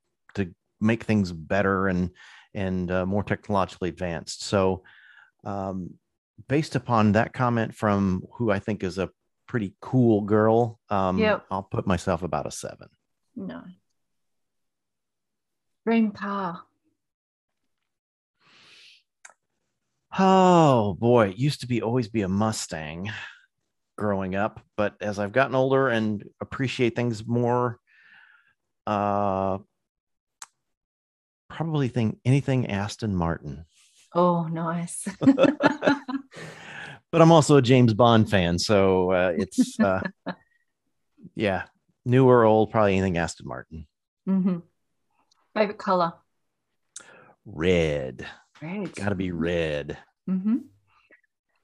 make things better and and uh, more technologically advanced. So um, based upon that comment from who I think is a pretty cool girl, um, yep. I'll put myself about a seven. No. Dream car. Oh boy, it used to be always be a Mustang growing up, but as I've gotten older and appreciate things more, uh, probably think anything Aston Martin. Oh, nice. but I'm also a James Bond fan, so uh, it's uh, yeah, new or old, probably anything Aston Martin. Mm-hmm. Favorite color? Red. Red. Got to be red. Mm-hmm.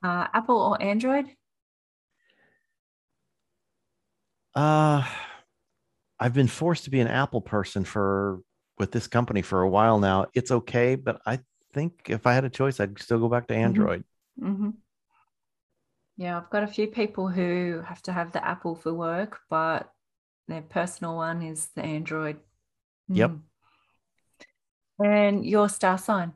Uh, Apple or Android? Uh, I've been forced to be an Apple person for with this company for a while now. It's okay, but I think if I had a choice, I'd still go back to mm-hmm. Android. Mm-hmm. Yeah, I've got a few people who have to have the Apple for work, but their personal one is the Android. Yep. Mm. And your star sign?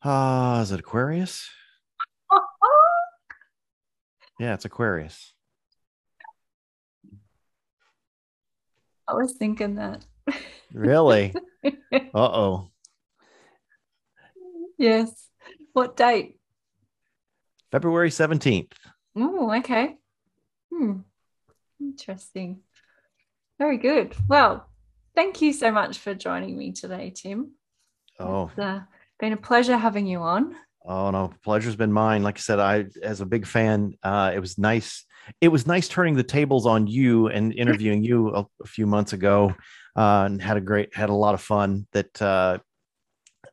Uh, is it Aquarius? yeah, it's Aquarius. I was thinking that. Really? uh oh. Yes. What date? February 17th. Oh, okay. Hmm. Interesting. Very good. Well, thank you so much for joining me today, Tim. Oh, it's uh, been a pleasure having you on. Oh no, pleasure's been mine. Like I said, I as a big fan, uh, it was nice. It was nice turning the tables on you and interviewing you a, a few months ago, uh, and had a great, had a lot of fun. That uh,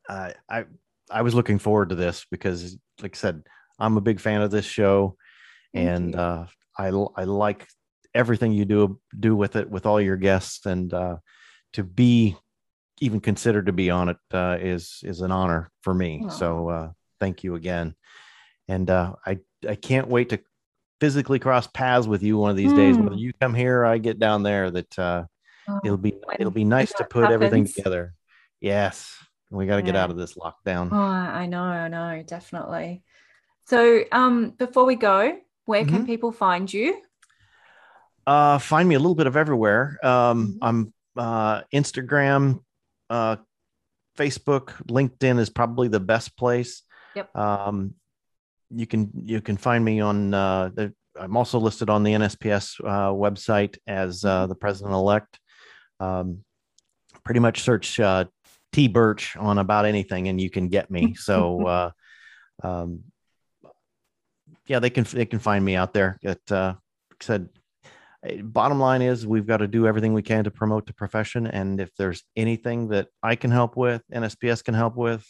I I was looking forward to this because, like I said, I'm a big fan of this show, Thank and uh, I I like everything you do do with it with all your guests, and uh, to be even considered to be on it uh, is is an honor for me. So uh, thank you again, and uh, I I can't wait to physically cross paths with you one of these mm. days. Whether hmm. you come here, or I get down there. That uh, oh, it'll be it'll be nice to put happens. everything together. Yes. We got to yeah. get out of this lockdown. Oh, I know, I know, definitely. So, um, before we go, where mm-hmm. can people find you? Uh, find me a little bit of everywhere. Um, mm-hmm. I'm uh, Instagram, uh, Facebook, LinkedIn is probably the best place. Yep. Um, you can you can find me on uh, the. I'm also listed on the NSPS uh, website as uh, mm-hmm. the president elect. Um, pretty much search uh, T Burch on about anything, and you can get me. So, uh, um, yeah, they can they can find me out there. It uh, said, eh, bottom line is we've got to do everything we can to promote the profession, and if there's anything that I can help with, NSPS can help with,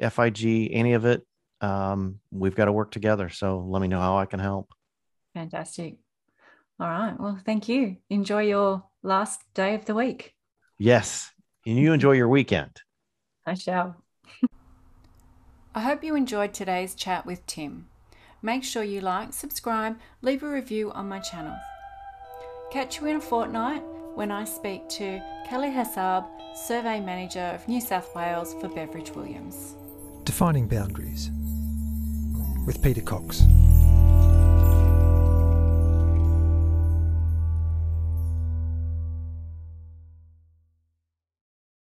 FIG, any of it, um, we've got to work together. So let me know how I can help. Fantastic. All right. Well, thank you. Enjoy your last day of the week. Yes and you enjoy your weekend. I shall. I hope you enjoyed today's chat with Tim. Make sure you like, subscribe, leave a review on my channel. Catch you in a fortnight when I speak to Kelly Hassab, Survey Manager of New South Wales for Beveridge Williams. Defining Boundaries with Peter Cox.